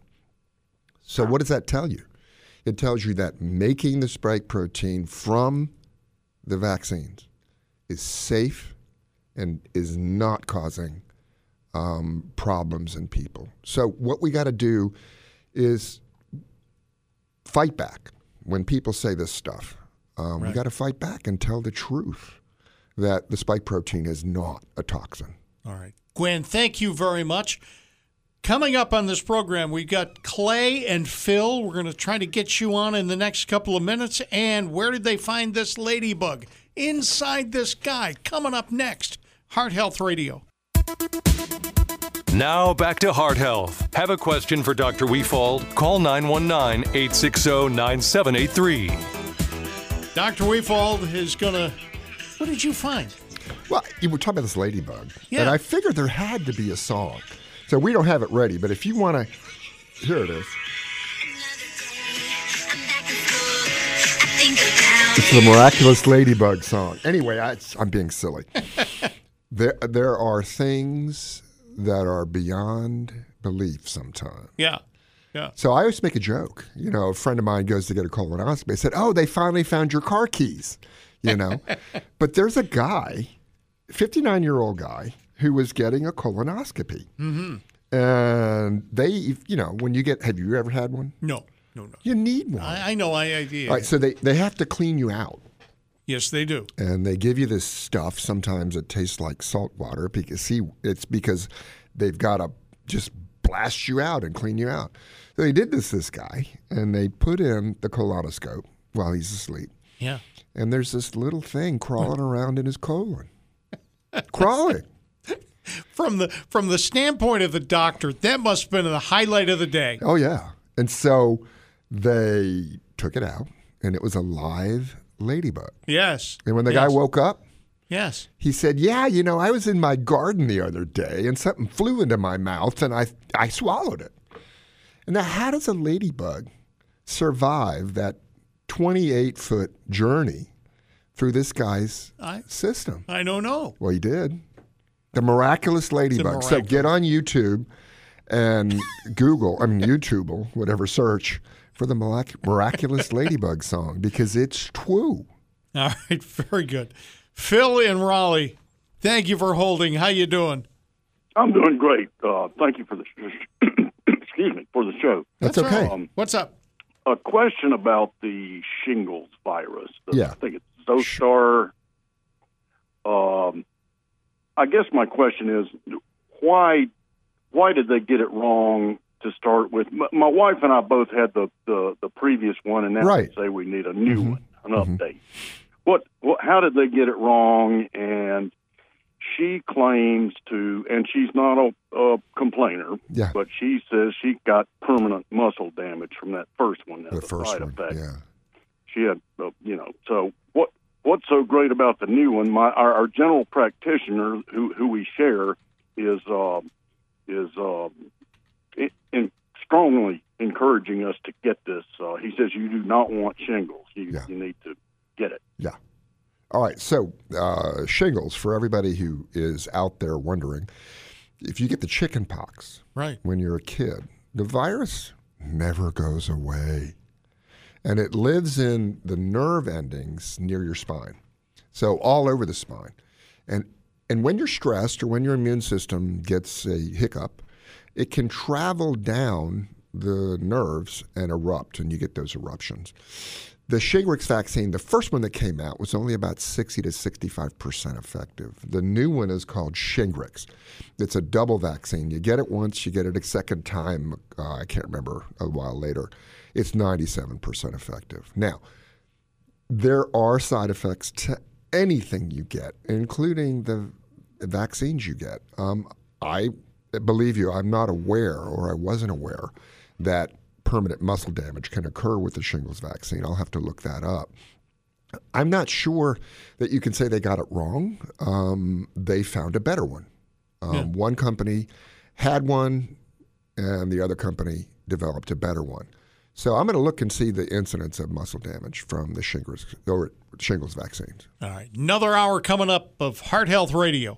So, what does that tell you? It tells you that making the spike protein from the vaccines is safe and is not causing um, problems in people. So, what we got to do is fight back when people say this stuff. Um, We got to fight back and tell the truth that the spike protein is not a toxin. All right. Gwen, thank you very much. Coming up on this program, we've got Clay and Phil. We're going to try to get you on in the next couple of minutes. And where did they find this ladybug? Inside this guy. Coming up next. Heart Health Radio. Now back to Heart Health. Have a question for Dr. Wefald? Call 919 860 9783. Dr. Wefald is going to. What did you find? Well, you were talking about this ladybug, Yeah. and I figured there had to be a song. So we don't have it ready, but if you want to, here it is. It's the miraculous ladybug song. Anyway, I, I'm being silly. there, there are things that are beyond belief sometimes. Yeah. Yeah. So I always make a joke. You know, a friend of mine goes to get a colonoscopy. I said, "Oh, they finally found your car keys." You know, but there's a guy, 59 year old guy, who was getting a colonoscopy, Mm-hmm. and they, you know, when you get, have you ever had one? No. No, no. You need one. I, I know. I idea. All right, so they they have to clean you out. Yes, they do. and they give you this stuff. Sometimes it tastes like salt water because see, it's because they've got to just blast you out and clean you out. So they did this this guy, and they put in the colonoscope while he's asleep, Yeah. And there's this little thing crawling around in his colon, crawling. From the from the standpoint of the doctor, that must have been the highlight of the day. Oh yeah, and so they took it out, and it was a live ladybug. Yes. And when the guy woke up, Yes. He said, "Yeah, you know, I was in my garden the other day, and something flew into my mouth, and I I swallowed it." And now, how does a ladybug survive that 28 foot journey through this guy's I- system. I don't know. Well, he did. The miraculous ladybug. So get on YouTube and Google, I mean, YouTube, whatever, search for the miraculous ladybug song because it's true. All right, very good. Phil in Raleigh, thank you for holding. How you doing? I'm doing great. Uh, thank you for the sh- excuse me for the show. That's, okay. Um, What's up? A question about the shingles virus. The- Yeah. I think it's Zostar. Um, I guess my question is why why did they get it wrong to start with? My, my wife and I both had the, the, the previous one, and now Right. they say we need a new Mhm. one, an update. What, what? How did they get it wrong? And she claims to, and she's not a, a complainer, Yeah. but she says she got permanent muscle damage from that first one. as The first side one. effect. Yeah. She had, uh, you know. So what? What's so great about the new one? My our, our general practitioner, who who we share, is uh, is uh, in strongly encouraging us to get this. Uh, he says you do not want shingles. You Yeah. you need to get it. Yeah. All right. So, uh, shingles, for everybody who is out there wondering, if you get the chicken pox Right. when you're a kid, the virus never goes away. And it lives in the nerve endings near your spine. So, all over the spine. And, and when you're stressed or when your immune system gets a hiccup, it can travel down the nerves and erupt, and you get those eruptions. The Shingrix vaccine, the first one that came out, was only about 60 to 65% effective. The new one is called Shingrix. It's a double vaccine. You get it once, you get it a second time, uh, I can't remember, a while later. It's 97% effective. Now, there are side effects to anything you get, including the vaccines you get. Um, I believe you, I'm not aware, or I wasn't aware, that permanent muscle damage can occur with the shingles vaccine. I'll have to look that up. I'm not sure that you can say they got it wrong. Um, they found a better one. Um, One company had one, and the other company developed a better one. So I'm going to look and see the incidence of muscle damage from the shingles or shingles vaccines. All right. Another hour coming up of Heart Health Radio.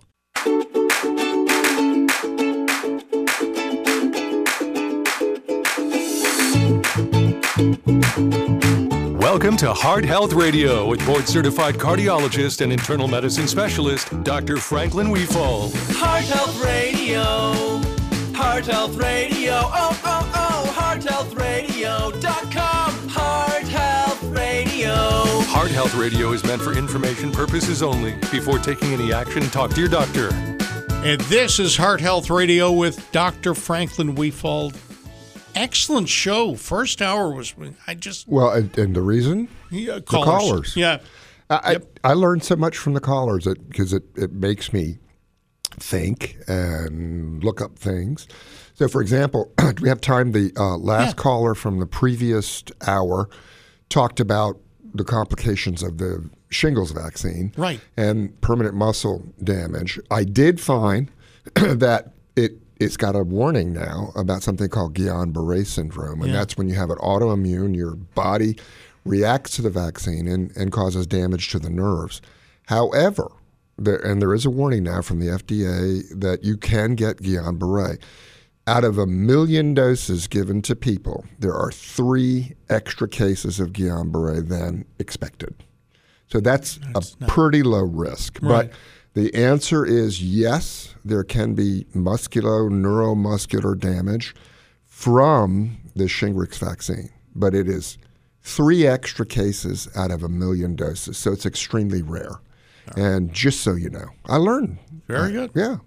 Welcome to Heart Health Radio with board certified cardiologist and internal medicine specialist, Dr. Franklin Wefald. Heart Health Radio. Heart Health Radio. Oh, oh, oh. HeartHealthRadio.com. Heart Health Radio. Heart Health Radio is meant for information purposes only. Before taking any action, talk to your doctor. And this is Heart Health Radio with Dr. Franklin Wefald. Excellent show. First hour was, I just, Well, and, and the reason? yeah, The callers. callers. Yeah. I, I, I learned so much from the callers because it, it makes me think and look up things. So, for example, we have time? The uh, last Yeah. caller from the previous hour talked about the complications of the shingles vaccine Right. and permanent muscle damage. I did find that it it's got a warning now about something called Guillain-Barré syndrome, and Yeah. that's when you have it autoimmune. Your body reacts to the vaccine and, and causes damage to the nerves. However, there, and there is a warning now from the FDA that you can get Guillain-Barré. Out of a million doses given to people, there are three extra cases of Guillain-Barré than expected. So that's, a pretty low risk. Right. But the answer is yes, there can be musculo neuromuscular damage from the Shingrix vaccine, but it is three extra cases out of a million doses. So it's extremely rare. And just so you know, I learned. Very good. Yeah.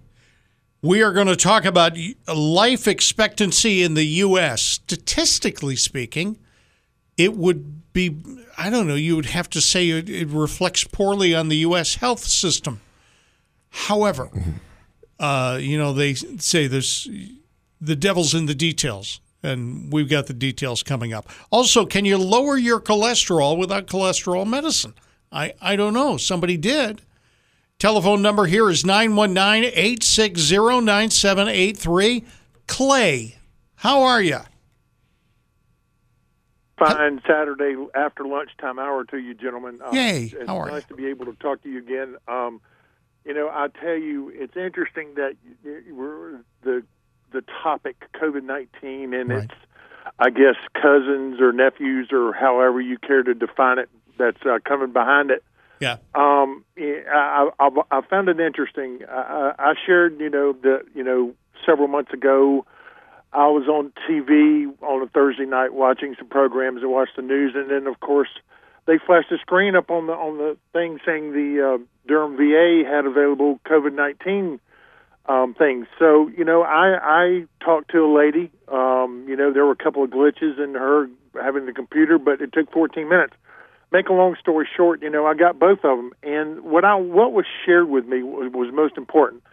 We are going to talk about life expectancy in the U.S. Statistically speaking, it would be, I don't know, you would have to say it, it reflects poorly on the U.S. health system. However, uh, you know, they say there's the devil's in the details, and we've got the details coming up. Also, can you lower your cholesterol without cholesterol medicine? I, I don't know. Somebody did. Telephone number here is 919 860 9783. Clay, how are you? fine Saturday after lunchtime hour to you, gentlemen. Um, Yay. It's How are nice to be able to talk to you again. Um, you know, I tell you, it's interesting that were the the topic COVID nineteen, and Right. it's I guess cousins or nephews or however you care to define it that's uh, coming behind it. Yeah. Um, I, I, I found it interesting. I, I I shared, you know, that you know several months ago, I was on TV on a Thursday night watching some programs and watched the news, and then of course they flashed a screen up on the on the thing saying the uh, Durham VA had available COVID nineteen um, things. So you know, I I talked to a lady. Um, you know, there were a couple of glitches in her having the computer, but it took 14 minutes. Make a long story short, you know, I got both of them, and what I what was shared with me was, was most important.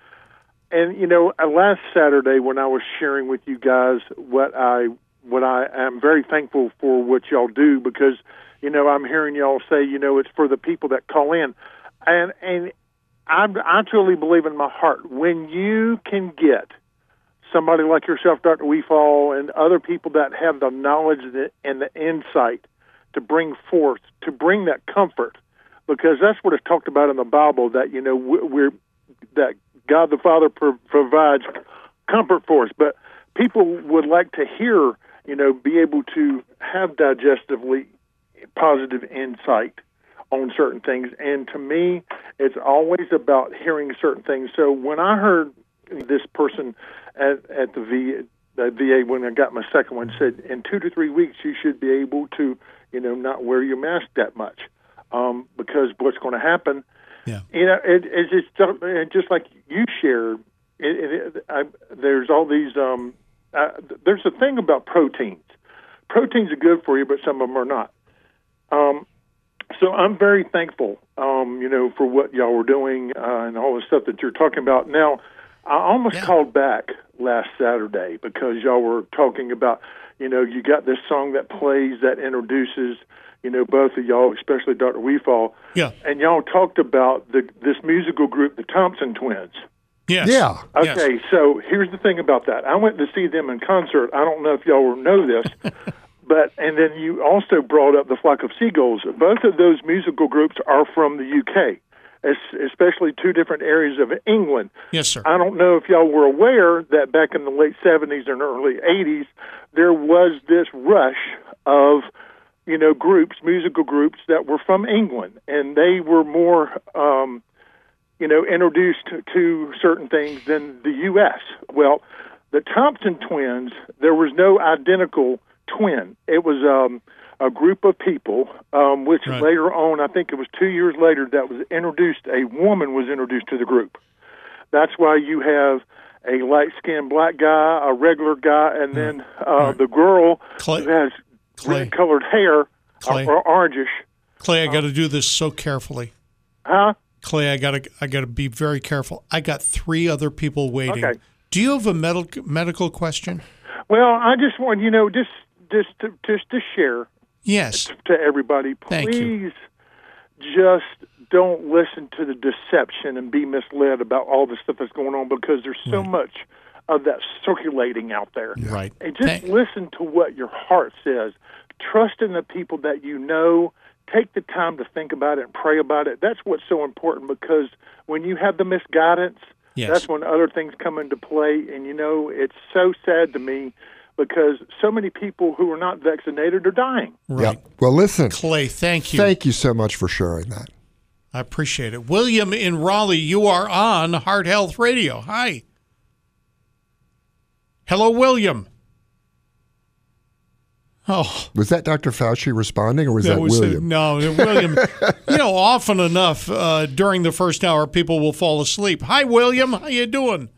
And you know, last Saturday when I was sharing with you guys what I what I am very thankful for what y'all do because you know I'm hearing y'all say you know it's for the people that call in, and and I I truly believe in my heart when you can get somebody like yourself, Dr. Wefald, and other people that have the knowledge and the insight to bring forth, to bring that comfort, because that's what is talked about in the Bible. That you know we- we're that God the Father pro- provides comfort for us, but people would like to hear, you know, be able to have digestively positive insight on certain things. And to me, it's always about hearing certain things. So when I heard this person at, at the VA, the VA when I got my second one said, in two to three weeks you should be able to, you know, not wear your mask that much, um, because what's going to happen. Yeah. You know, it, it's just it- just like you shared. It, it, I, there's all these. Um, uh, there's a thing about proteins. Proteins are good for you, but some of them are not. Um, so I'm very thankful, um, you know, for what y'all were doing uh, and all the stuff that you're talking about. Now, I almost called back last Saturday because y'all were talking about, you know, you got this song that plays that introduces, you know, both of y'all, especially Dr. Wefald, Yeah. and y'all talked about the this musical group, the Thompson Twins. Yes. Yeah. Okay, so here's the thing about that. I went to see them in concert. I don't know if y'all know this, but and then you also brought up the Flock of Seagulls. Both of those musical groups are from the UK, especially two different areas of England. Yes, sir. I don't know if y'all were aware that back in the late 70s and early 80s, there was this rush of, you know, groups, musical groups that were from England, and they were more, um, you know, introduced to certain things than the U.S. Well, the Thompson twins, there was no identical twin. It was um, a group of people, um, which Right. later on, I think it was two years later, that was introduced. A woman was introduced to the group. That's why you have a light skinned black guy, a regular guy, and then uh, the girl Clay- who has Clay. red colored hair Clay. or, or orangish. Clay, I got to do this so carefully. Huh? Clay, I got to I got to be very careful. I got three other people waiting. Okay. Do you have a medical medical question? Well, I just want you know just just to, just to share Yes. to everybody. Thank Please you. just don't listen to the deception and be misled about all the stuff that's going on because there's so much of that circulating out there. Right. And just Thank- listen to what your heart says. Trust in the people that you know. Take the time to think about it and pray about it. That's what's so important because when you have the misguidance, Yes. that's when other things come into play. And you know, it's so sad to me because so many people who are not vaccinated are dying. Right. Yep. Well, listen. Clay, thank you. Thank you so much for sharing that. I appreciate it. William in Raleigh, you are on Heart Health Radio. Hi. Hello, William. Oh, Was that Dr. Fauci responding, or was that, was William? no, William. you know, often enough uh, during the first hour, people will fall asleep. Hi, William. How you doing?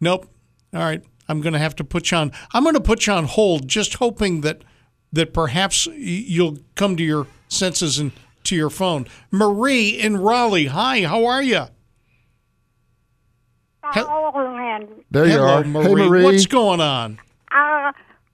Nope. All right. I'm going to have to put you on. I'm going to put you on hold, just hoping that that perhaps you'll come to your senses and to your phone. Marie in Raleigh. Hi. How are you? There you Hello, are. Marie. Hey, Marie. What's going on?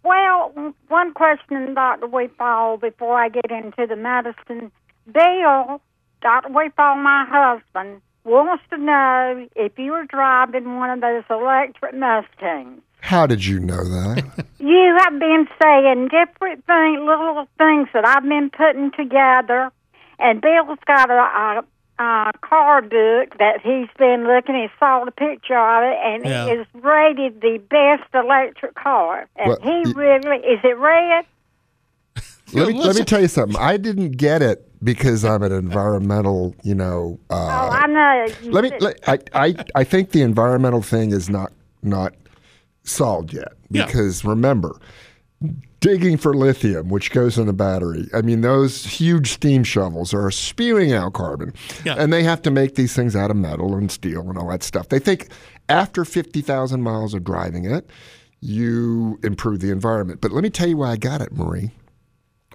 Well, one question, Dr. Wefald, before I get into the medicine. Bill, Dr. Wefald, my husband, wants to know if you were driving one of those electric Mustangs. How did you know that? You have been saying different things, little things that I've been putting together, and Bill's got a, a, a card book that he's been looking. He saw the picture of it, and Yeah. it is rated the best electric car. And Well, he really is it red? let me let me tell you something. I didn't get it because I'm an environmental, you know. oh, Uh, I know. You let me. Let, I, I I think the environmental thing is not not solved yet Yeah. because remember. Digging for lithium, which goes in the battery. I mean, those huge steam shovels are spewing out carbon. Yeah. And they have to make these things out of metal and steel and all that stuff. They think after 50,000 miles of driving it, you improve the environment. But let me tell you why I got it, Marie.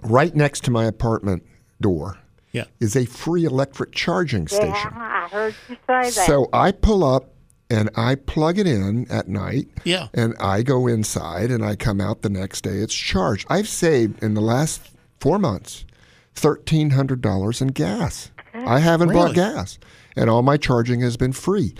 Right next to my apartment door Yeah. is a free electric charging station. Yeah, I heard you say that. So I pull up and I plug it in at night. Yeah. And I go inside and I come out the next day. It's charged. I've saved in the last four months thirteen hundred dollars in gas. I haven't Really? bought gas, and all my charging has been free.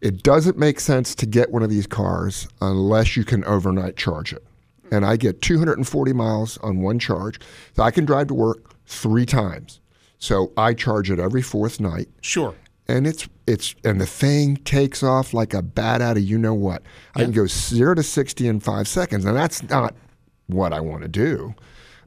It doesn't make sense to get one of these cars unless you can overnight charge it. And I get 240 miles on one charge. So I can drive to work three times. So I charge it every fourth night Sure. and it's it's and the thing takes off like a bat out of you know what. I can go zero to sixty in five seconds, and that's not what I want to do,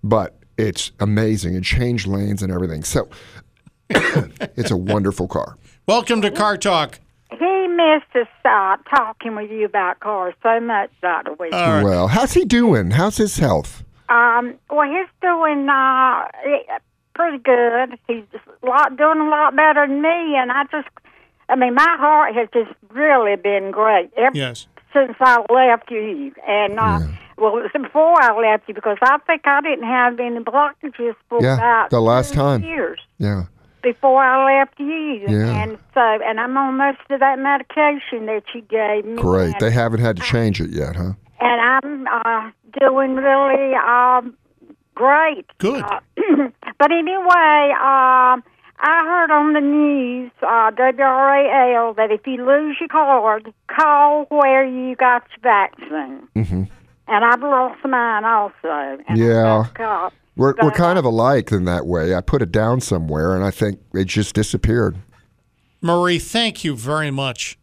but it's amazing. It changed lanes and everything. So it's a wonderful car. Welcome to Car Talk. he missed us uh, talking with you about cars so much, Doctor Weaver. Well, how's he doing? How's his health? Um, well, he's doing uh, pretty good. He's a lot doing a lot better than me, and I just, I mean, my heart has just really been great ever Yes. since I left you. And uh, well, it was before I left you because I think I didn't have any blockages for Yeah, about the last time. years Yeah. before I left you. Yeah. And so, and I'm on most of that medication that you gave me. Great. They haven't had to change it yet, huh? and I'm uh, doing really um, great. Good. Uh, but anyway, um, I heard on the news, uh, WRAL, that if you lose your card, call where you got your vaccine. hmm And I've lost mine also. And Yeah. I We're, we're kind of alike in that way. I put it down somewhere, and I think it just disappeared. Marie, thank you very much.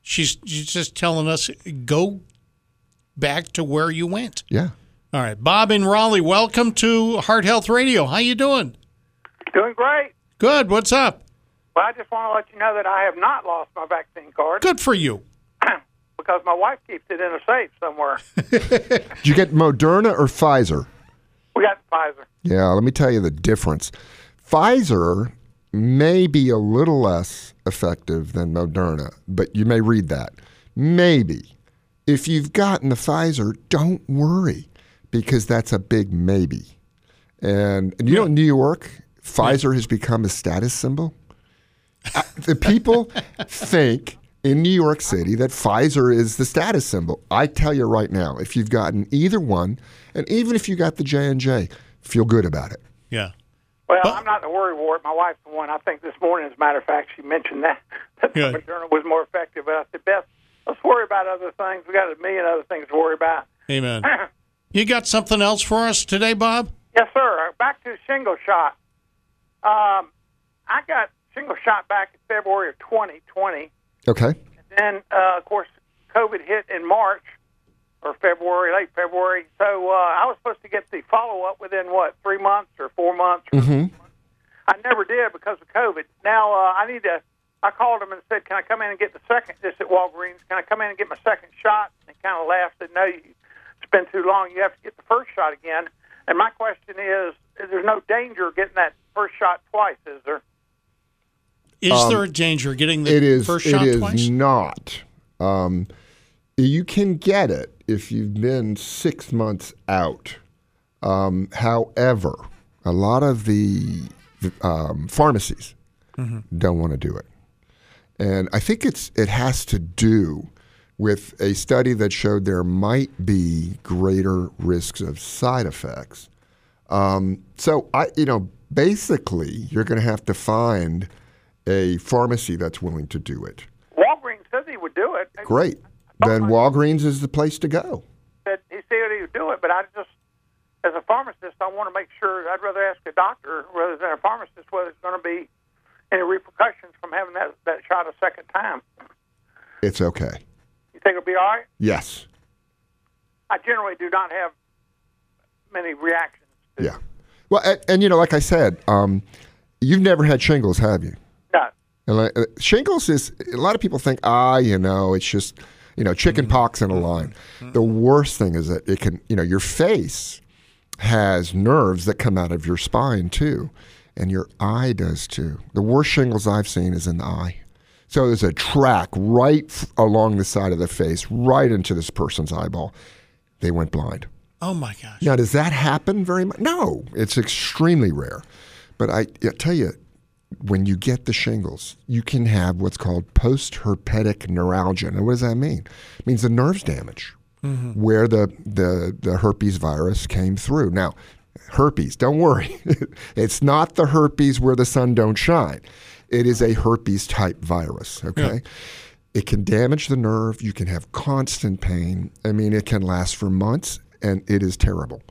She's, she's just telling us go back to where you went. Yeah. All right, Bob in Raleigh, welcome to Heart Health Radio. How you doing? Doing great. Good. What's up? Well, I just want to let you know that I have not lost my vaccine card Good for you. because my wife keeps it in a safe somewhere. Did you get Moderna or Pfizer? we got Pfizer. Yeah, let me tell you the difference. Pfizer may be a little less effective than Moderna, but you may read that. Maybe. If you've gotten the Pfizer, don't worry because that's a big maybe. And, and you know, New York, Pfizer has become a status symbol. The people think in New York City that Pfizer is the status symbol. I tell you right now, if you've gotten either one, and even if you got the J and J, feel good about it. Yeah. Well, I'm not the worry wart. My wife's the one. I think this morning, as a matter of fact, she mentioned that that the Good. Moderna was more effective. But I said, Beth, let's worry about other things. We got a million other things to worry about. Amen. You got something else for us today, Bob? Yes, sir. Back to shingle shot. Um, I got shingle shot back in February of 2020. Okay. Then, uh, of course, COVID hit in March or February, late February. So uh, I was supposed to get the follow up within what three months or four months. Mm-hmm. I never did because of COVID. Now uh, I need to. I called them and said, "Can I come in and get the second?" This at Walgreens. Can I come in and get my second shot? And they kind of laughed and no, you, it's been too long. You have to get the first shot again. And my question is, there's no danger getting that first shot twice, is there? Is Um, there a danger getting the It is. first shot is twice? not. Um, you can get it if you've been six months out. Um, however, a lot of the um, pharmacies don't want to do it, and I think it's it has to do with a study that showed there might be greater risks of side effects. Um, so I, you know, basically, you're going to have to find a pharmacy that's willing to do it. Walgreens says he would do it. Great. then Walgreens is the place to go. He said he would do it, but I just, as a pharmacist, I want to make sure. I'd rather ask a doctor rather than a pharmacist whether it's going to be any repercussions from having that that shot a second time. It's okay. You think it'll be all right? Yes. I generally do not have many reactions. Yeah. Well, and, and you know, like I said, um, you've never had shingles, have you? No. And like, uh, shingles is a lot of people think, ah, you know, it's just you know, chicken pox in a line. The worst thing is that it can, you know, your face has nerves that come out of your spine too, and your eye does too. The worst shingles I've seen is in the eye. So there's a track right f- along the side of the face, right into this person's eyeball. They went blind. Oh my gosh. Now, does that happen very much? No, it's extremely rare. But I, I tell you, when you get the shingles, you can have what's called post herpetic neuralgia. Now, what does that mean? It means the nerves damage Mhm. where the, the, the herpes virus came through. Now, herpes, don't worry. it's not the herpes where the sun don't shine. It is a herpes type virus, okay? It can damage the nerve. You can have constant pain. I mean, it can last for months, and it is terrible.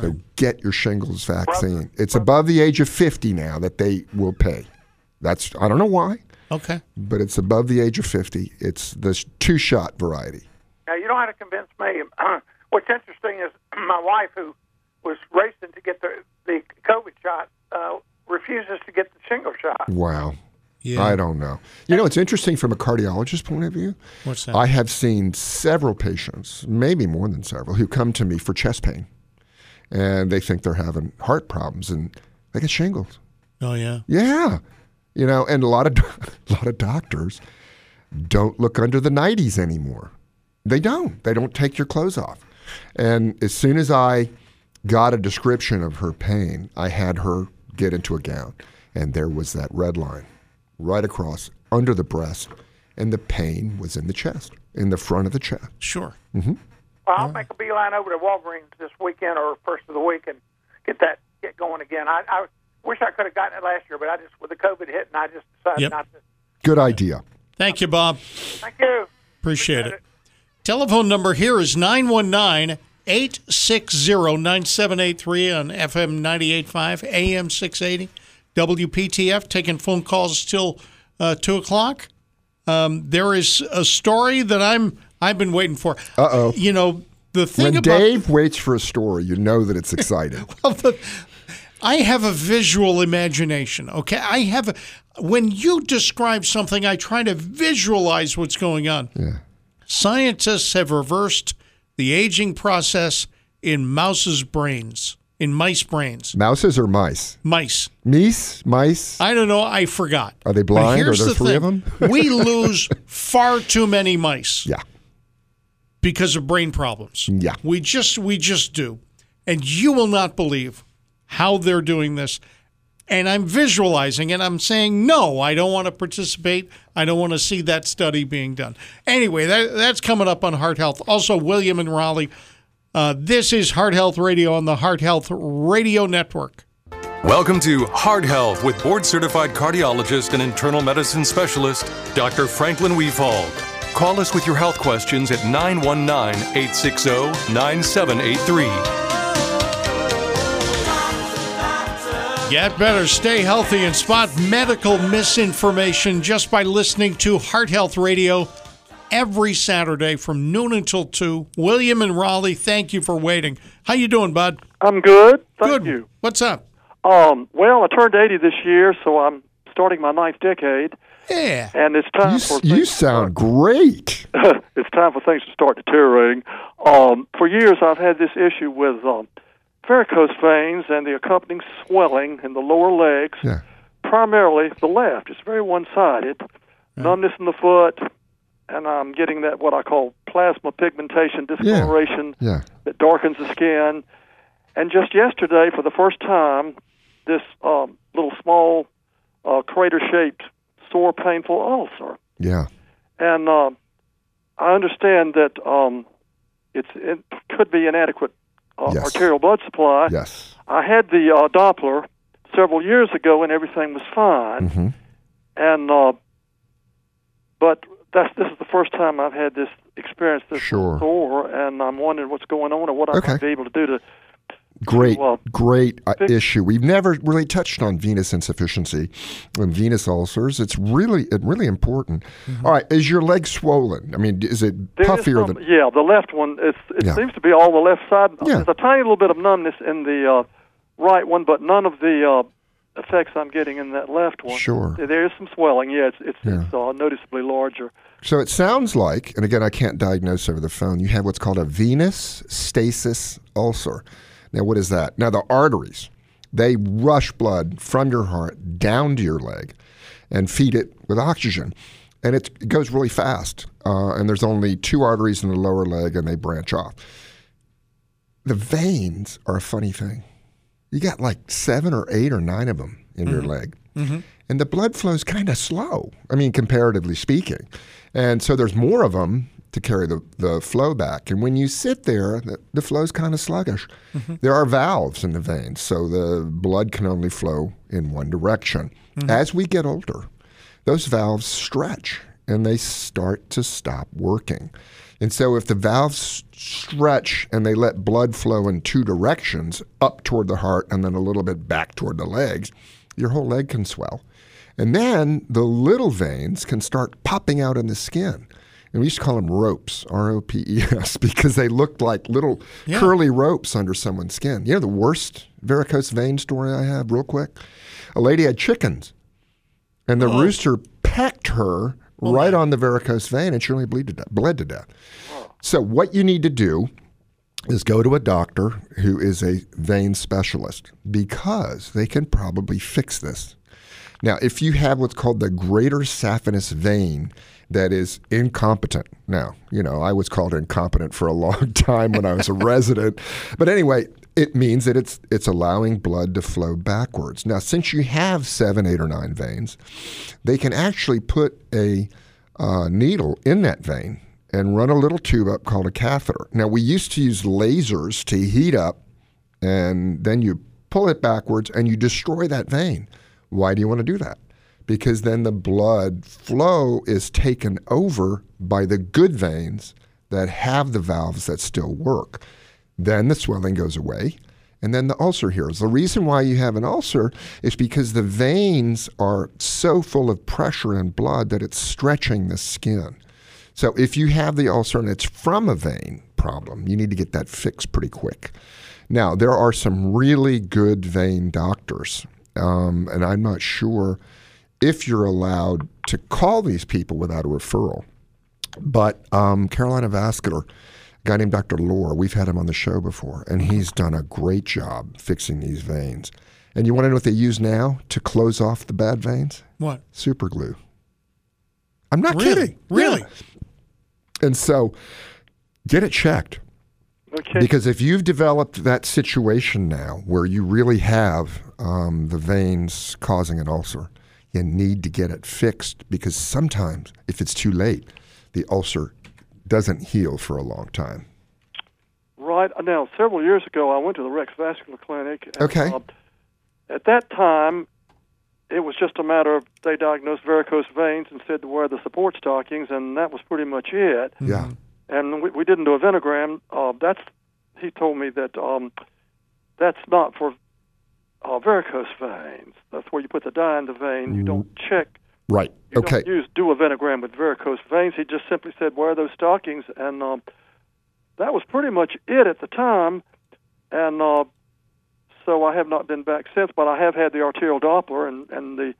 So get your shingles vaccine. It's above the age of 50 now that they will pay. That's I don't know why, Okay. but it's above the age of 50. It's the two shot variety. Now you don't have to convince me. What's interesting is my wife, who was racing to get the the COVID shot, uh, refuses to get the shingle shot. Wow. Yeah. I don't know. You know, it's interesting from a cardiologist point of view. What's that? I have seen several patients, maybe more than several, who come to me for chest pain, and they think they're having heart problems, and they get shingles. Oh yeah. Yeah, you know, and a lot of a lot of doctors don't look under the nighties anymore. They don't. They don't take your clothes off. And as soon as I got a description of her pain, I had her get into a gown, and there was that red line right across under the breast, and the pain was in the chest, in the front of the chest. Sure. Mm-hmm. Well, I'll make a beeline over to Walgreens this weekend or first of the week and get that get going again. I, I wish I could have gotten it last year, but I just with the COVID hit, and I just decided Yep. not to. Good idea. Thank you, Bob. Thank you. Appreciate it. Telephone number here is 919 860 9783 on FM 985, AM 680, WPTF, taking phone calls till uh, 2 o'clock. Um, there is a story that I'm I've been waiting for. Uh oh. You know, the thing When about Dave waits for a story, you know that it's exciting. Well, I have a visual imagination. Okay, I have. A, when you describe something, I try to visualize what's going on. Yeah. Scientists have reversed the aging process in mouses' brains, in mice brains. Mouses or mice? Mice. Meese? Mice? I don't know. I forgot. Are they blind? Are there the three of thing. them? we lose far too many mice. Yeah. Because of brain problems. Yeah. We just we just do. And you will not believe how they're doing this. And I'm visualizing and I'm saying, no, I don't want to participate. I don't want to see that study being done. Anyway, that, that's coming up on Heart Health. Also, William and Raleigh. Uh, this is Heart Health Radio on the Heart Health Radio Network. Welcome to Heart Health with board certified cardiologist and internal medicine specialist, Dr. Franklin Wefald. Call us with your health questions at 919 860 9783. Get better, stay healthy, and spot medical misinformation just by listening to Heart Health Radio every Saturday from noon until 2. William and Raleigh, thank you for waiting. How you doing, bud? I'm good. Thank Good. you. What's up? Um, well, I turned 80 this year, so I'm starting my ninth decade. Yeah. And it's time for You sound great. it's time for things to start deteriorating. Um, for years, I've had this issue with um, varicose veins and the accompanying swelling in the lower legs, Yeah. primarily the left. It's very one-sided. Numbness in the foot, and I'm getting that what I call plasma pigmentation discoloration Yeah. that darkens the skin. And just yesterday, for the first time, this um, little small uh, crater-shaped, sore, painful ulcer. Yeah. And um, I understand that um, it's it could be inadequate uh, Yes. arterial blood supply. Yes. I had the uh, Doppler several years ago, and everything was fine. hmm And uh, but that's this is the first time I've had this experience this Sure. sore, and I'm wondering what's going on or what I Okay. might be able to do to. Great, Well, great uh, issue. We've never really touched on venous insufficiency and venous ulcers. It's really, it really important. All right, is your leg swollen? I mean, is it There is puffier some- than? yeah, the left one. It's, it Yeah. seems to be all the left side. Yeah. There's a tiny little bit of numbness in the uh, right one, but none of the uh, effects I'm getting in that left one. Sure. There is some swelling. Yeah, it's it's, Yeah. it's uh, noticeably larger. So it sounds like, and again, I can't diagnose over the phone. You have what's called a venous stasis ulcer. Now, what is that? Now, the arteries they rush blood from your heart down to your leg and feed it with oxygen, and it, it goes really fast. Uh, and there's only two arteries in the lower leg, and they branch off. The veins are a funny thing. You got like seven or eight or nine of them in your mm-hmm. leg mm-hmm. and the blood flow is kind of slow. I mean, comparatively speaking, and so there's more of them to carry the, the flow back. And when you sit there, the, the flow's kind of sluggish. Mm-hmm. There are valves in the veins, so the blood can only flow in one direction. As we get older, those valves stretch and they start to stop working. And so if the valves stretch and they let blood flow in two directions, up toward the heart and then a little bit back toward the legs, your whole leg can swell. And then the little veins can start popping out in the skin. And we used to call them ropes, R O P E S, because they looked like little Yeah. curly ropes under someone's skin. You know the worst varicose vein story I have, real quick? A lady had chickens, and the oh. rooster pecked her Oh, right on the varicose vein, and only bleed to death, bled to death. So, what you need to do is go to a doctor who is a vein specialist because they can probably fix this. Now, if you have what's called the greater saphenous vein that is incompetent, now, you know, I was called incompetent for a long time when I was a resident, but anyway, it means that it's it's allowing blood to flow backwards. Now, since you have seven, eight, or nine veins, they can actually put a uh, needle in that vein and run a little tube up called a catheter. Now, we used to use lasers to heat up, and then you pull it backwards and you destroy that vein. Why do you want to do that? Because then the blood flow is taken over by the good veins that have the valves that still work. Then the swelling goes away, and then the ulcer heals. The reason why you have an ulcer is because the veins are so full of pressure and blood that it's stretching the skin. So if you have the ulcer and it's from a vein problem, you need to get that fixed pretty quick. Now, there are some really good vein doctors, um, and I'm not sure if you're allowed to call these people without a referral. But um, Carolina Vascular, guy named Dr. Lohr, we've had him on the show before, and he's done a great job fixing these veins. And you want to know what they use now to close off the bad veins? What? Super glue. I'm not Really? kidding. Really? Yeah. And so get it checked. Okay. Because if you've developed that situation now where you really have um, the veins causing an ulcer, you need to get it fixed because sometimes, if it's too late, the ulcer doesn't heal for a long time. Right now, several years ago, I went to the Rex Vascular Clinic. And, Okay. uh, at that time, it was just a matter of they diagnosed varicose veins and said to wear the support stockings, and that was pretty much it. Yeah. And we, we didn't do a venogram. Uh, that's he told me that um, that's not for uh, varicose veins. That's where you put the dye in the vein. You don't check. Right. You okay. don't use do a venogram with varicose veins. He just simply said wear those stockings, and um, that was pretty much it at the time. And uh, so I have not been back since, but I have had the arterial Doppler and and the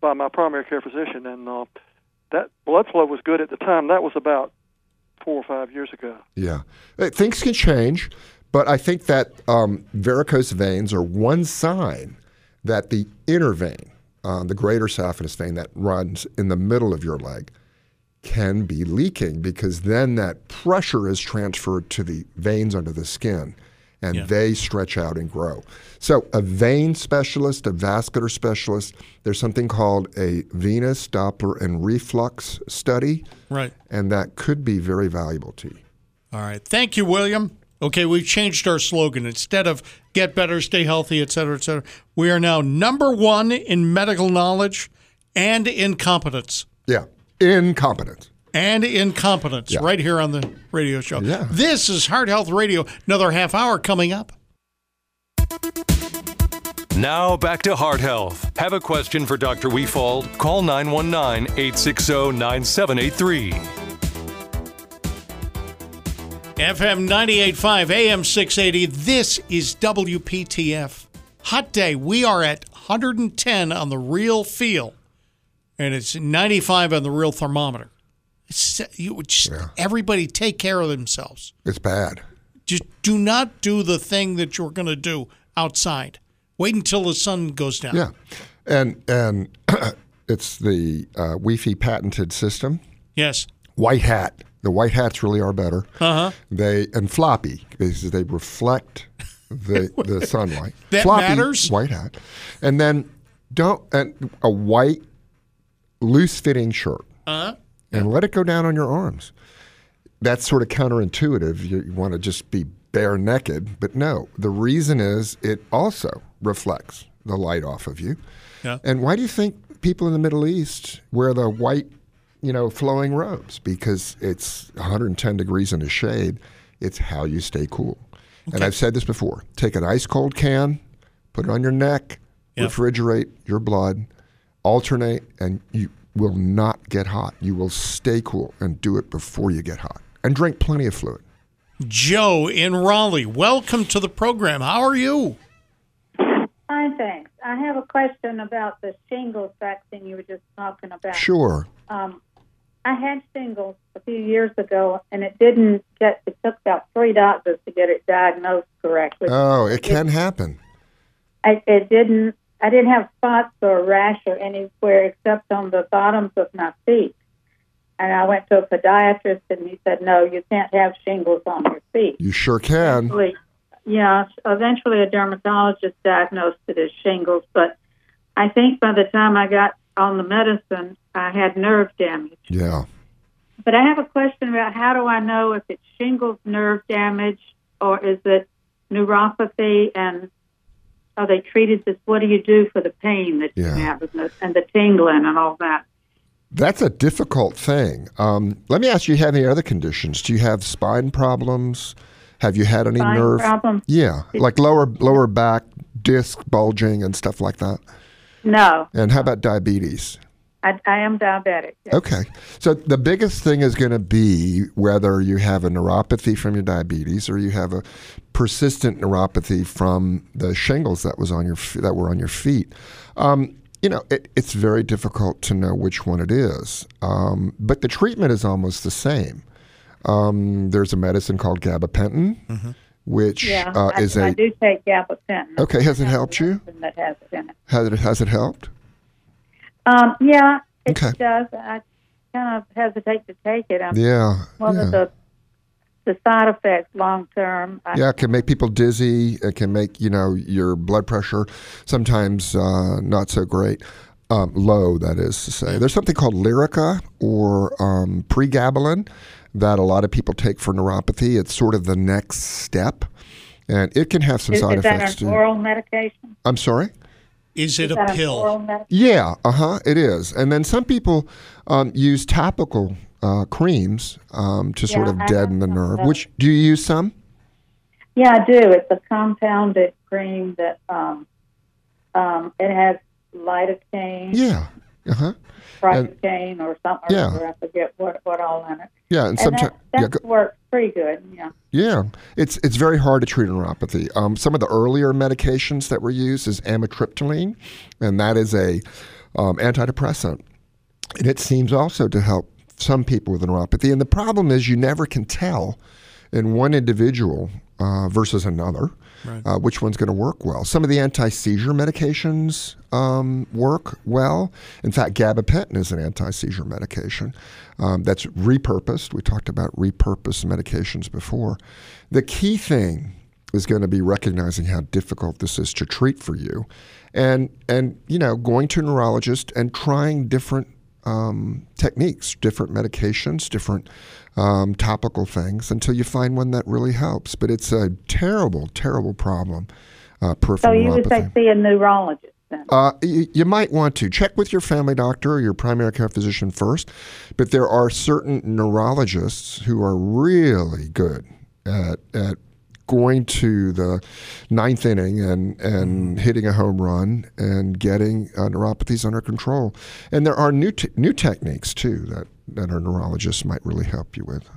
by my primary care physician, and uh, that blood flow was good at the time. That was about four or five years ago. Yeah. Uh, Things can change, but I think that um, varicose veins are one sign that the inner vein, uh, the greater saphenous vein that runs in the middle of your leg, can be leaking because then that pressure is transferred to the veins under the skin and Yeah. they stretch out and grow. So, a vein specialist, a vascular specialist, there's something called a venous Doppler and reflux study, Right. and that could be very valuable to you. All right. Thank you, William. Okay, we've changed our slogan. Instead of get better, stay healthy, et cetera, et cetera, we are now number one in medical knowledge and incompetence. Yeah, incompetence. and incompetence Yeah. right here on the radio show. Yeah. This is Heart Health Radio. Another half hour coming up. Now back to Heart Health. Have a question for Dr. Wefald? Call 919 860 9783. FM 98.5, AM 680. This is WPTF. Hot day. We are at 110 on the real feel, and it's 95 on the real thermometer. It's, you, just, Everybody take care of themselves. It's bad. Just do not do the thing that you're going to do outside. Wait until the sun goes down. Yeah, and and it's the uh, Wi-Fi patented system. Yes. White hat. The white hats really are better. Uh huh. They and floppy because they reflect the the sunlight. That floppy, matters? White hat, and then don't and a white loose fitting shirt Uh huh. and let it go down on your arms. That's sort of counterintuitive. You, you want to just be bare naked, but no. The reason is it also reflects the light off of you. Yeah. And why do you think people in the Middle East wear the white, you know, flowing robes? Because it's 110 degrees in the shade. It's how you stay cool. And I've said this before: take an ice cold can, put it on your neck, Yep. refrigerate your blood, alternate, and you will not get hot. You will stay cool and do it before you get hot. And drink plenty of fluid. Joe in Raleigh, welcome to the program. How are you? Fine, thanks. I have a question about the shingles vaccine you were just talking about. Sure. Um, I had shingles a few years ago, and it didn't get. It took about three doctors to get it diagnosed correctly. Oh, it can happen. I, it didn't. I didn't have spots or rash or anywhere except on the bottoms of my feet. And I went to a podiatrist, and he said, "No, you can't have shingles on your feet." You sure can. Eventually, yeah, eventually a dermatologist diagnosed it as shingles, but I think by the time I got on the medicine, I had nerve damage. Yeah. But I have a question about how do I know if it's shingles nerve damage or is it neuropathy and are they treated this? What do you do for the pain that Yeah. you have and the, and the tingling and all that? That's a difficult thing. Um, let me ask you: Have any other conditions? Do you have spine problems? Have you had any Spine nerve? problems? Yeah, like lower lower back disc bulging and stuff like that. No, And how about diabetes? I, I am diabetic. Okay. So the biggest thing is going to be whether you have a neuropathy from your diabetes or you have a persistent neuropathy from the shingles that was on your that were on your feet. Um, you know, it, it's very difficult to know which one it is, um, but the treatment is almost the same. Um, there's a medicine called gabapentin, which Yeah, uh, I, is I a do take gabapentin. okay. Has it helped you? That has it in it. Has it has it helped? Um, yeah, it Okay. does. I kind of hesitate to take it. I'm, Yeah, What yeah. the the side effects long term? Yeah, it can make people dizzy. It can make you know your blood pressure sometimes uh, not so great, um, low. That is to say, there's something called Lyrica or um, pregabalin that a lot of people take for neuropathy. It's sort of the next step, and it can have some Is, side is that effects an too. oral medication? I'm sorry. Is Is a pill? oral? Yeah, uh huh, it is. And then some people um, use topical uh, creams um, to sort of I deaden the have some of nerve. those. Which do you use some? Yeah, I do. It's a compounded cream that um, um, it has lidocaine, Yeah. Uh huh. Lidocaine, or something. Yeah. Or I forget what what all in it. Yeah, and And sometimes that, yeah, that go- works pretty good. Yeah. Yeah, it's it's very hard to treat neuropathy. Um, some of the earlier medications that were used is amitriptyline, and that is a um, antidepressant, and it seems also to help some people with neuropathy. And the problem is you never can tell in one individual uh, versus another Right. uh, which one's going to work well. Some of the anti-seizure medications um, work well. In fact, gabapentin is an anti-seizure medication um, that's repurposed. We talked about repurposed medications before. The key thing is going to be recognizing how difficult this is to treat for you, and and you know going to a neurologist and trying different um, techniques, different medications, different um, topical things until you find one that really helps. But it's a terrible, terrible problem. Uh, So you would say see a neurologist. then? Uh, you, you might want to check with your family doctor or your primary care physician first, but there are certain neurologists who are really good at, at going to the ninth inning and, and hitting a home run and getting uh, neuropathies under control. And there are new, te- new techniques too that, that our neurologists might really help you with.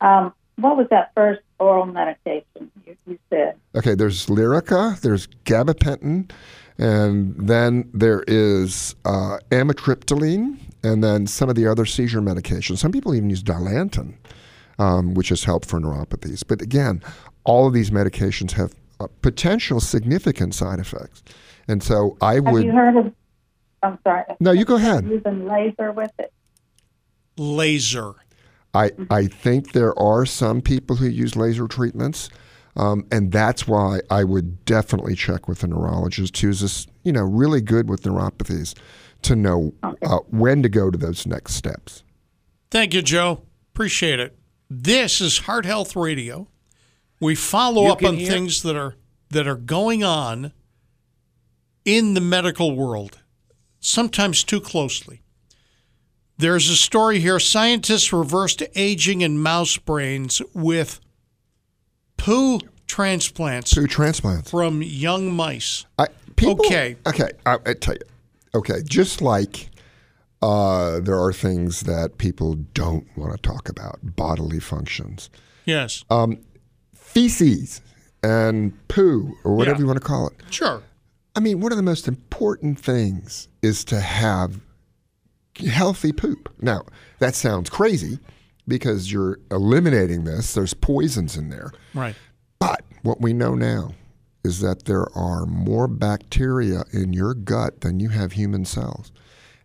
Um, what was that first oral medication you, you said? Okay, there's Lyrica, there's gabapentin, and then there is uh, amitriptyline, and then some of the other seizure medications. Some people even use Dilantin, um, which has helped for neuropathies. But again, all of these medications have uh, potential significant side effects. And so I would. Have would. you heard of? I'm sorry. No, you go ahead. Using laser with it. Laser. I, I think there are some people who use laser treatments, um, and that's why I would definitely check with a neurologist who's just, you know really good with neuropathies to know uh, when to go to those next steps. Thank you, Joe. Appreciate it. This is Heart Health Radio. We follow You up on hear- things that are that are going on in the medical world, sometimes too closely. There's a story here. Scientists reversed aging in mouse brains with poo transplants. Poo transplants from young mice. I, people, okay. Okay. I, I tell you. Okay. Just like uh, there are things that people don't want to talk about, bodily functions, Yes. um, feces and poo, or whatever Yeah. you want to call it. Sure. I mean, one of the most important things is to have healthy poop. Now, that sounds crazy because you're eliminating this. There's poisons in there. Right. But what we know now is that there are more bacteria in your gut than you have human cells.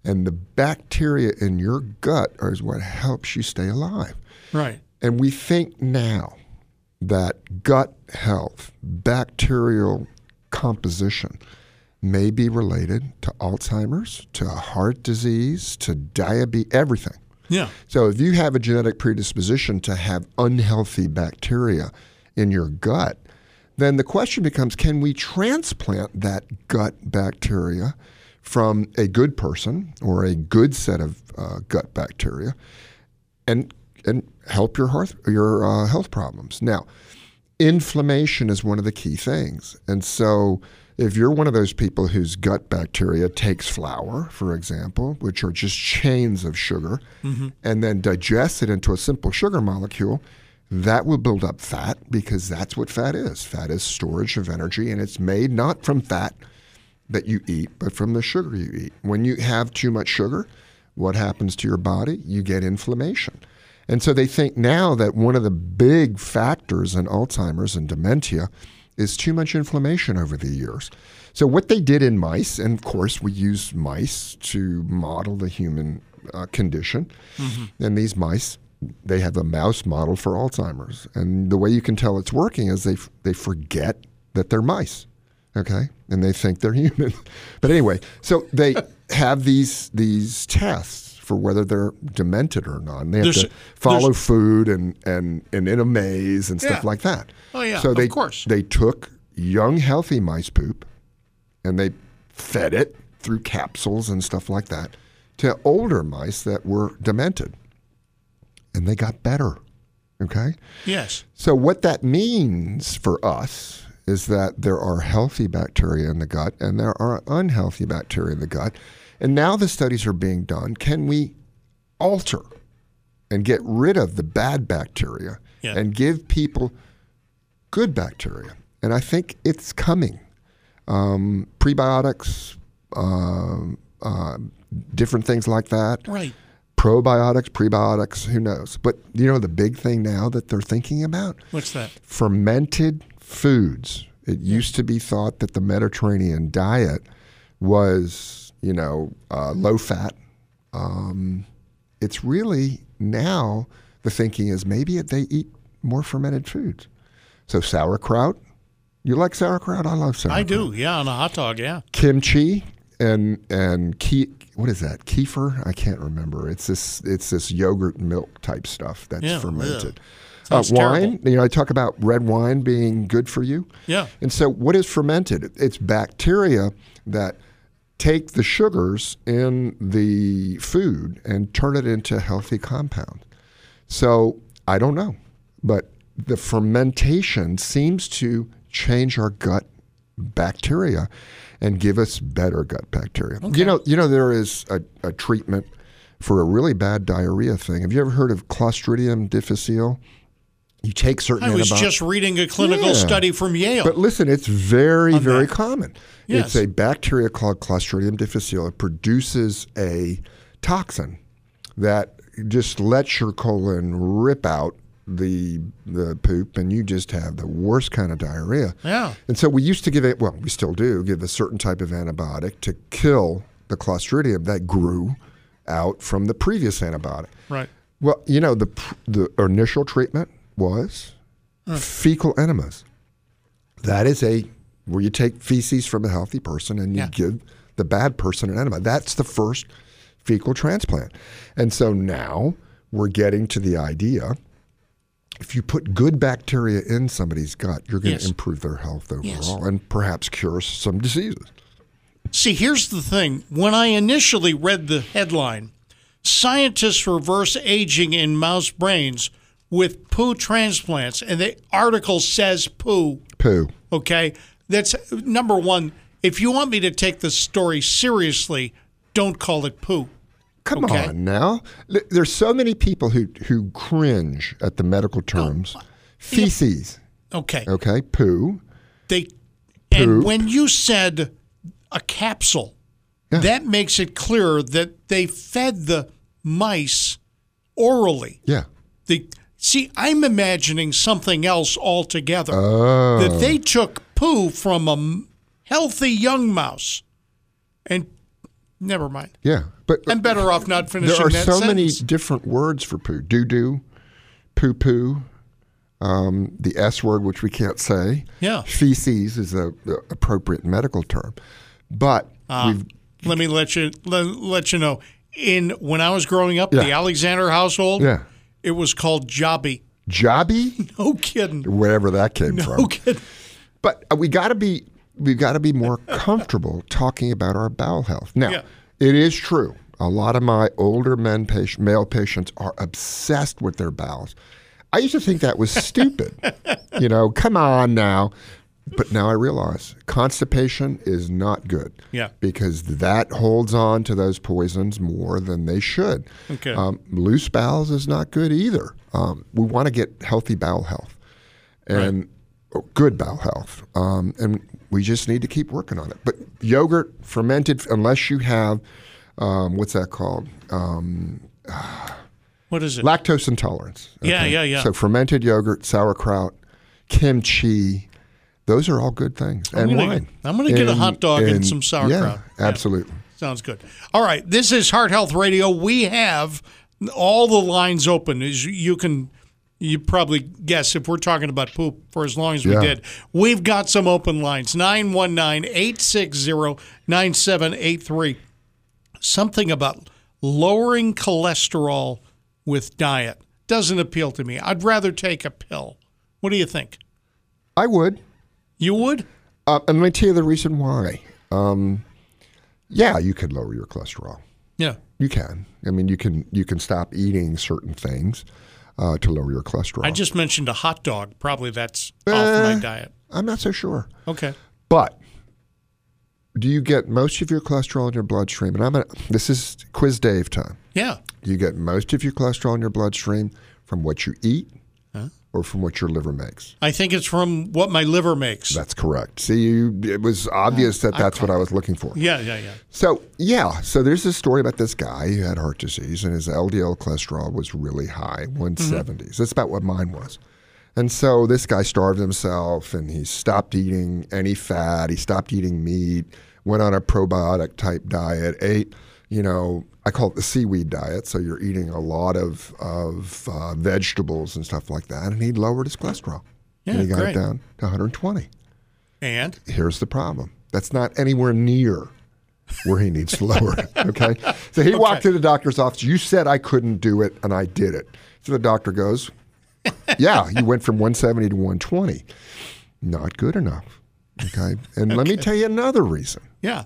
And the bacteria in your gut is what helps you stay alive. Right. And we think now that gut health, bacterial composition, may be related to Alzheimer's, to heart disease, to diabetes, everything. Yeah. So if you have a genetic predisposition to have unhealthy bacteria in your gut, then the question becomes can we transplant that gut bacteria from a good person or a good set of uh, gut bacteria and and help your heart your uh, health problems. Now, inflammation is one of the key things, and so if you're one of those people whose gut bacteria takes flour, for example, which are just chains of sugar, Mhm. and then digests it into a simple sugar molecule, that will build up fat because that's what fat is. Fat is storage of energy, and it's made not from fat that you eat, but from the sugar you eat. When you have too much sugar, what happens to your body? You get inflammation. And so they think now that one of the big factors in Alzheimer's and dementia is too much inflammation over the years. So what they did in mice, and of course we use mice to model the human uh, condition, and these mice, they have a mouse model for Alzheimer's, and the way you can tell it's working is they f- they forget that they're mice, okay, and they think they're human. but anyway, so they have these these tests for whether they're demented or not. And they have There's- to follow food and and and in a maze and stuff Yeah. like that. Oh, yeah, so of they course. they took young healthy mice poop and they fed it through capsules and stuff like that to older mice that were demented. And they got better. Okay? Yes. So, what that means for us is that there are healthy bacteria in the gut and there are unhealthy bacteria in the gut. And now the studies are being done. Can we alter and get rid of the bad bacteria Yeah. and give people good bacteria? And I think it's coming. Um, prebiotics, um uh, different things like that Right. probiotics, prebiotics, who knows? But you know the big thing now that they're thinking about? What's that? Fermented foods. It used to be thought that the Mediterranean diet was, you know, uh, low fat. Um, it's really now the thinking is maybe they eat more fermented foods. So sauerkraut. You like sauerkraut? I love sauerkraut I do. Yeah, on a hot dog. Yeah. kimchi and and ke- what is that kefir i can't remember it's this it's this yogurt milk type stuff that's Yeah, fermented Sounds uh, wine, you know, I talk about red wine being good for you. Yeah. And so, what is fermented? It's bacteria that take the sugars in the food and turn it into healthy compound. So, I don't know, but the fermentation seems to change our gut bacteria and give us better gut bacteria. You know, you know there is a, a treatment for a really bad diarrhea thing. Have you ever heard of Clostridium difficile? You take certain I was just reading a clinical Yeah. study from Yale. But listen, it's very, very that. common. Yes. It's a bacteria called Clostridium difficile. It produces a toxin that just lets your colon rip out the the poop, and you just have the worst kind of diarrhea. Yeah. And so we used to give it. Well, we still do give a certain type of antibiotic to kill the Clostridium that grew out from the previous antibiotic. Right. Well, you know the the initial treatment was fecal enemas. That is a where you take feces from a healthy person and you give the bad person an enema. That's the first fecal transplant. And so now we're getting to the idea if you put good bacteria in somebody's gut, you're going to improve their health overall Yes. and perhaps cure some diseases. See, here's the thing. When I initially read the headline, scientists reverse aging in mouse brains with poo transplants, and the article says poo. Poo. Okay. That's number one. If you want me to take the story seriously, don't call it poo. Come Okay. on now. There's so many people who, who cringe at the medical oh, terms. Feces. Okay. Okay. Poo. They and when you said a capsule, that makes it clear that they fed the mice orally. Yeah. The see, I'm imagining something else altogether. Oh. That they took poo from a healthy young mouse, and never mind. Yeah. But I'm better off not finishing there are that so many different words for poo. Doo doo, poo poo, um, the S word, which we can't say. Yeah. Feces is a, the appropriate medical term. But Uh, let me let you let, let you know. In when I was growing up, Yeah. the Alexander household, Yeah. It was called jobby. jobby, No kidding. wherever that came No from. No kidding. But uh, we got to be we've got to be more comfortable talking about our bowel health. Now, Yeah. it is true. A lot of my older men patient, male patients are obsessed with their bowels. I used to think that was stupid. you know, come on now. But now I realize constipation is not good. Yeah. Because that holds on to those poisons more than they should. Okay. Um, loose bowels is not good either. Um, we want to get healthy bowel health and or good bowel health. Um, and we just need to keep working on it. But yogurt, fermented, unless you have, um, what's that called? Um, What is it? lactose intolerance. Yeah, yeah, yeah. So fermented yogurt, sauerkraut, kimchi, those are all good things. I'm and gonna- wine. I'm gonna get a hot dog and some sauerkraut. Yeah, absolutely. Sounds good. All right, this is Heart Health Radio. We have all the lines open. As you can, you probably guess if we're talking about poop for as long as we Yeah. did. We've got some open lines 919 860 9783. Something about lowering cholesterol with diet doesn't appeal to me. I'd rather take a pill. What do you think? I would. You would? Uh, and let me tell you the reason why. Um, yeah, you could lower your cholesterol. Yeah. You can. I mean, you can you can stop eating certain things uh, to lower your cholesterol. I just mentioned a hot dog. Probably that's off Eh. my diet. I'm not so sure. Okay. But do you get most of your cholesterol in your bloodstream? And I'm gonna, this is quiz Dave time. Yeah. Do you get most of your cholesterol in your bloodstream from what you eat or from what your liver makes? I think it's from what my liver makes. That's correct. See, you, it was obvious that that's what I was looking for. Yeah, yeah, yeah. So, yeah, so there's this story about this guy who had heart disease and his LDL cholesterol was really high, mm-hmm. 170s. That's about what mine was. And so this guy starved himself and he stopped eating any fat, he stopped eating meat, went on a probiotic type diet, ate, you know, I call it the seaweed diet. So you're eating a lot of, of uh, vegetables and stuff like that. And he lowered his cholesterol. Yeah, and he got great. it down to 120 And here's the problem. That's not anywhere near where he needs to lower it. Okay. So he walked to the doctor's office. You said I couldn't do it, and I did it. So the doctor goes, yeah, you went from 170 to 120. Not good enough. Okay. And let me tell you another reason Yeah.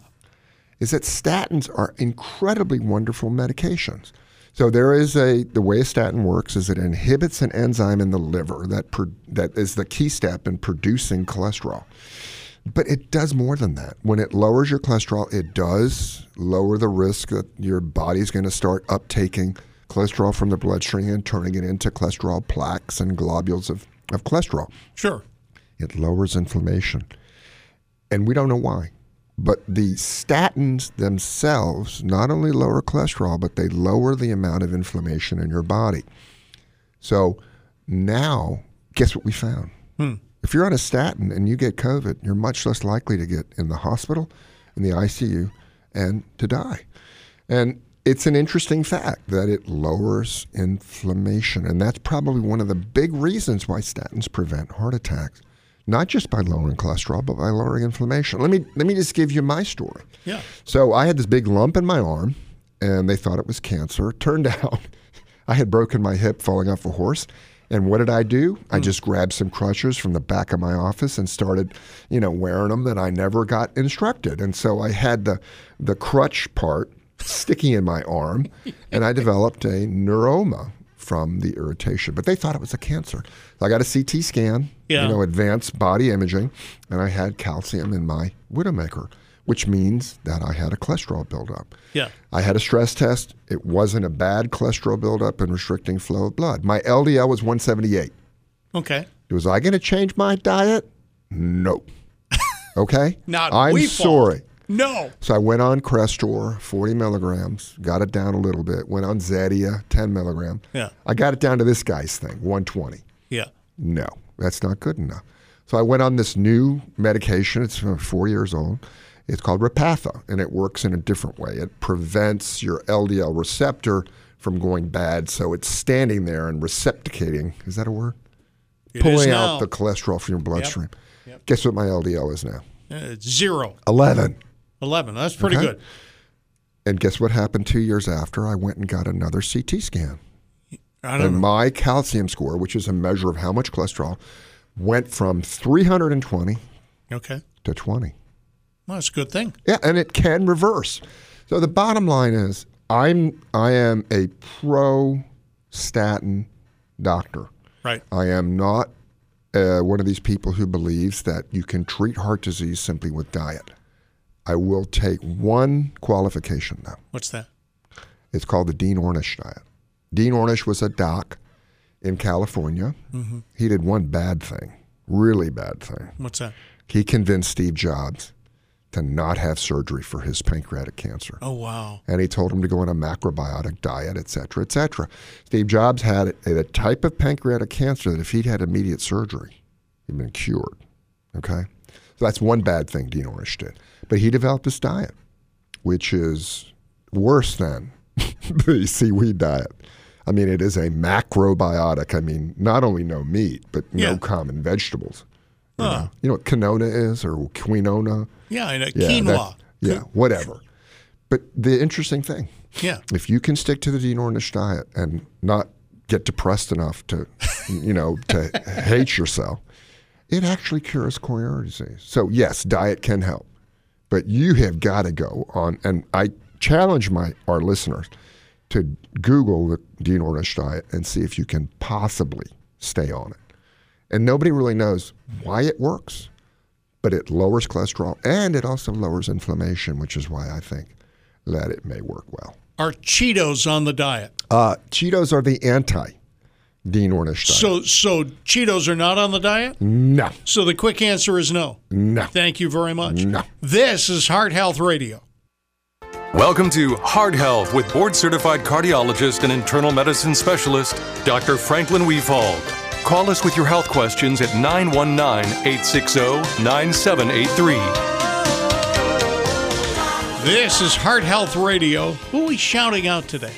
Is that statins are incredibly wonderful medications. So there is a the way a statin works is it inhibits an enzyme in the liver that pro, that is the key step in producing cholesterol. But it does more than that. When it lowers your cholesterol, it does lower the risk that your body's going to start uptaking cholesterol from the bloodstream and turning it into cholesterol plaques and globules of, of cholesterol. Sure. It lowers inflammation. And we don't know why. But the statins themselves not only lower cholesterol, but they lower the amount of inflammation in your body. So now, guess what we found? Hmm. If you're on a statin and you get COVID, you're much less likely to get in the hospital, in the ICU, and to die. And it's an interesting fact that it lowers inflammation. And that's probably one of the big reasons why statins prevent heart attacks. Not just by lowering cholesterol, but by lowering inflammation. Let me let me just give you my story. Yeah. So I had this big lump in my arm, and they thought it was cancer. Turned out I had broken my hip falling off a horse. And what did I do? I hmm. just grabbed some crutches from the back of my office and started, you know, wearing them that I never got instructed. And so I had the the crutch part sticking in my arm, and I developed a neuroma from the irritation. But they thought it was a cancer. So I got a CT scan, Yeah. you know, advanced body imaging, and I had calcium in my Widowmaker, which means that I had a cholesterol buildup. Yeah. I had a stress test. It wasn't a bad cholesterol buildup and restricting flow of blood. My LDL was 178. Okay. Was I going to change my diet? No. Okay? Not I'm sorry. No. So I went on Crestor, 40 milligrams, got it down a little bit. Went on Zetia, 10 milligram. Yeah. I got it down to this guy's thing, 120. Yeah. No, that's not good enough. So I went on this new medication. It's four years old. It's called Repatha, and it works in a different way. It prevents your LDL receptor from going bad, so it's standing there and receptacating. Is that a word? It is Pulling out the cholesterol from your bloodstream. Guess what my LDL is now? Uh, it's zero. 11. 11. That's pretty Okay. good. And guess what happened two years after? I went and got another CT scan. And know. my calcium score, which is a measure of how much cholesterol, went from 320 Okay. to 20. Well, that's a good thing. Yeah, and it can reverse. So the bottom line is, I'm I am a pro statin doctor. Right. I am not uh, one of these people who believes that you can treat heart disease simply with diet. I will take one qualification though. What's that? It's called the Dean Ornish diet. Dean Ornish was a doc in California. Mhm. He did one bad thing, really bad thing. What's that? He convinced Steve Jobs to not have surgery for his pancreatic cancer. Oh, wow. And he told him to go on a macrobiotic diet, et cetera, et cetera. Steve Jobs had a, a type of pancreatic cancer that if he'd had immediate surgery, he'd been cured. Okay? So that's one bad thing Dean Ornish did. But he developed this diet, which is worse than the seaweed diet. I mean, it is a macrobiotic. I mean, not only no meat, but Yeah. no common vegetables. You, know? you know what quinona is or quinona? Yeah, and, Yeah, quinoa. that- yeah, whatever. But the interesting thing, Yeah. if you can stick to the Dean Ornish diet and not get depressed enough to, you know, to hate yourself, it actually cures coronary disease. So yes, diet can help, but you have got to go on. And I challenge my our listeners to Google the Dean Ornish diet and see if you can possibly stay on it. And nobody really knows why it works, but it lowers cholesterol and it also lowers inflammation, which is why I think that it may work well. Are Cheetos on the diet? Uh, Cheetos are the anti Dean Ornish diet. So, so Cheetos are not on the diet? no, So the quick answer is no. no, Thank you very much. no. This is Heart Health Radio. Welcome to Heart Health with board certified cardiologist and internal medicine specialist, Dr. Franklin Wefald. Call us with your health questions at 919 860 9783. This is Heart Health Radio. Who are we shouting out today?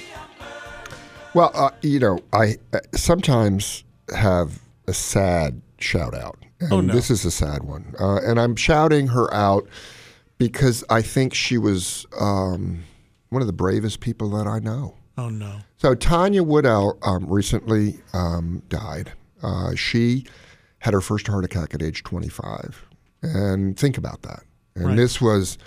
Well, uh, you know, I uh, sometimes have a sad shout out. And Oh, no. This is a sad one. Uh, and I'm shouting her out because I think she was um, one of the bravest people that I know. Oh, no. So Tanya Woodell um, recently um, died. Uh, she had her first heart attack at age 25. And think about that. And Right. this was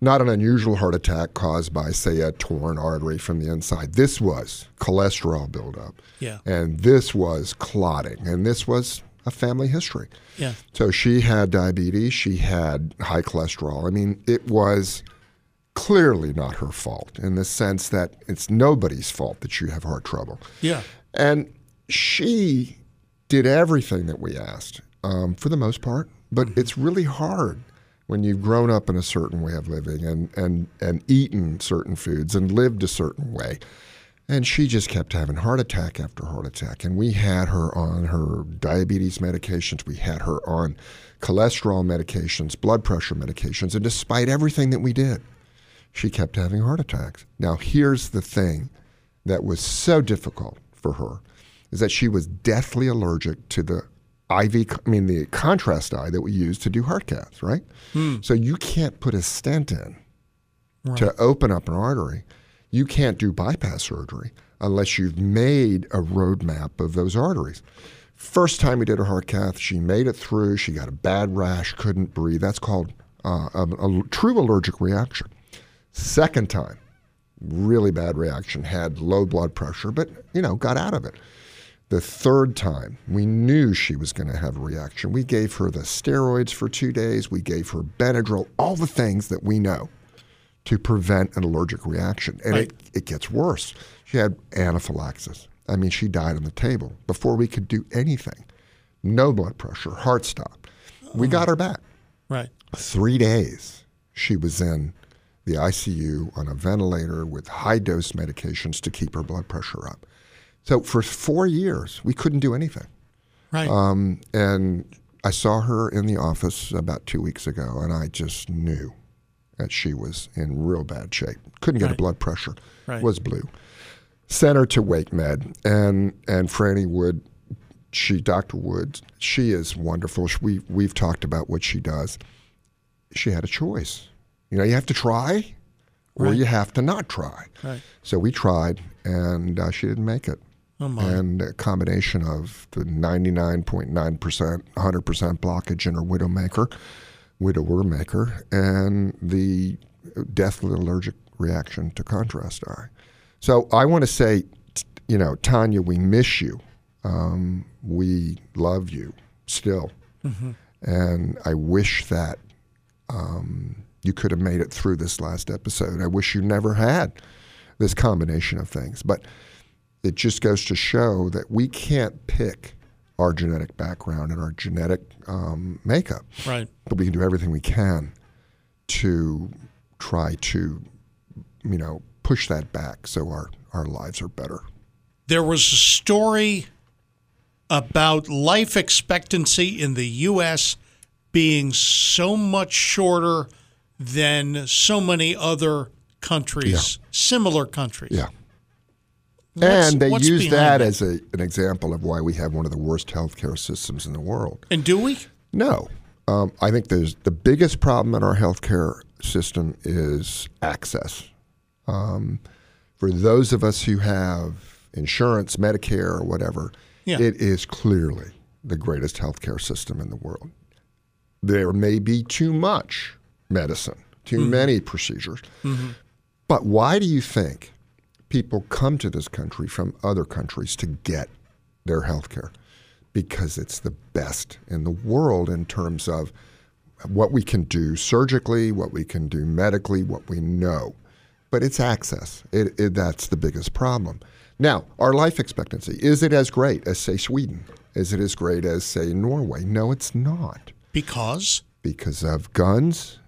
not an unusual heart attack caused by, say, a torn artery from the inside. This was cholesterol buildup. Yeah. And this was clotting. And this was a family history. Yeah. So she had diabetes, she had high cholesterol. I mean, it was clearly not her fault in the sense that it's nobody's fault that you have heart trouble. Yeah. And she did everything that we asked um, for the most part, but it's really hard when you've grown up in a certain way of living and, and, and eaten certain foods and lived a certain way. And she just kept having heart attack after heart attack. And we had her on her diabetes medications, we had her on cholesterol medications, blood pressure medications. And despite everything that we did, she kept having heart attacks. Now, here's the thing that was so difficult for her is that she was deathly allergic to the IV, I mean, the contrast dye that we use to do heart caths, right? Hmm. So you can't put a stent in Right. to open up an artery. You can't do bypass surgery unless you've made a roadmap of those arteries. First time we did a heart cath, she made it through. She got a bad rash, couldn't breathe. That's called uh, a, a true allergic reaction. Second time, really bad reaction, had low blood pressure, but you know, got out of it. The third time, we knew she was going to have a reaction. We gave her the steroids for two days. We gave her Benadryl, all the things that we know to prevent an allergic reaction. And Right. it, it gets worse. She had anaphylaxis. I mean, she died on the table before we could do anything. No blood pressure, heart stopped. We got her back. Right. Three days she was in the ICU on a ventilator with high dose medications to keep her blood pressure up. So for four years, we couldn't do anything. Right. Um, and I saw her in the office about two weeks ago, and I just knew that she was in real bad shape. Couldn't get a blood pressure. Right. Was blue. Sent her to WakeMed, and and Franny Wood, she Dr. Wood, she is wonderful. We we've talked about what she does. She had a choice. You know, you have to try, or Right. you have to not try. Right. So we tried, and uh, she didn't make it. Oh. And a combination of the 99.9%, 100% blockage in her widowmaker, widower maker, and the deathly allergic reaction to contrast dye. So I want to say, you know, Tanya, we miss you. Um, we love you still. Mhm. And I wish that um, you could have made it through this last episode. I wish you never had this combination of things. But it just goes to show that we can't pick our genetic background and our genetic um, makeup. Right. But we can do everything we can to try to, you know, push that back so our, our lives are better. There was a story about life expectancy in the U.S. being so much shorter than so many other countries, similar countries. Yeah. What's- and they use that it? as a, an example of why we have one of the worst healthcare systems in the world. And do we? No. Um, I think there's the biggest problem in our healthcare system is access. Um, for those of us who have insurance, Medicare, or whatever, Yeah. it is clearly the greatest healthcare system in the world. There may be too much medicine, too Mhm. many procedures. Mhm. But why do you think people come to this country from other countries to get their health care? Because it's the best in the world in terms of what we can do surgically, what we can do medically, what we know. But it's access. It, it, that's the biggest problem. Now, our life expectancy is it as great as, say, Sweden? Is it as great as, say, Norway? No, it's not Because? because of guns.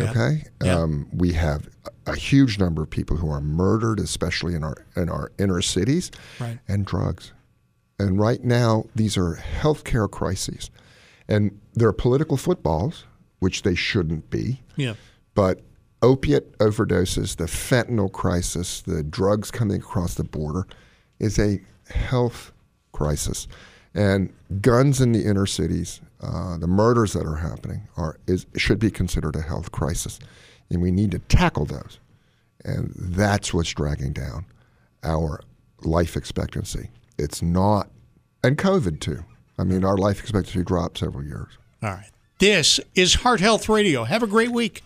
Okay, Yeah. Um, we have a a huge number of people who are murdered, especially in our in our inner cities, Right. and drugs. And right now, these are healthcare crises, and they're political footballs, which they shouldn't be. Yeah. But opiate overdoses, the fentanyl crisis, the drugs coming across the border is a health crisis. And guns in the inner cities, uh, the murders that are happening, are is should be considered a health crisis, and we need to tackle those. And that's what's dragging down our life expectancy. It's not, and COVID too. I mean, our life expectancy dropped several years. All right. This is Heart Health Radio. Have a great week.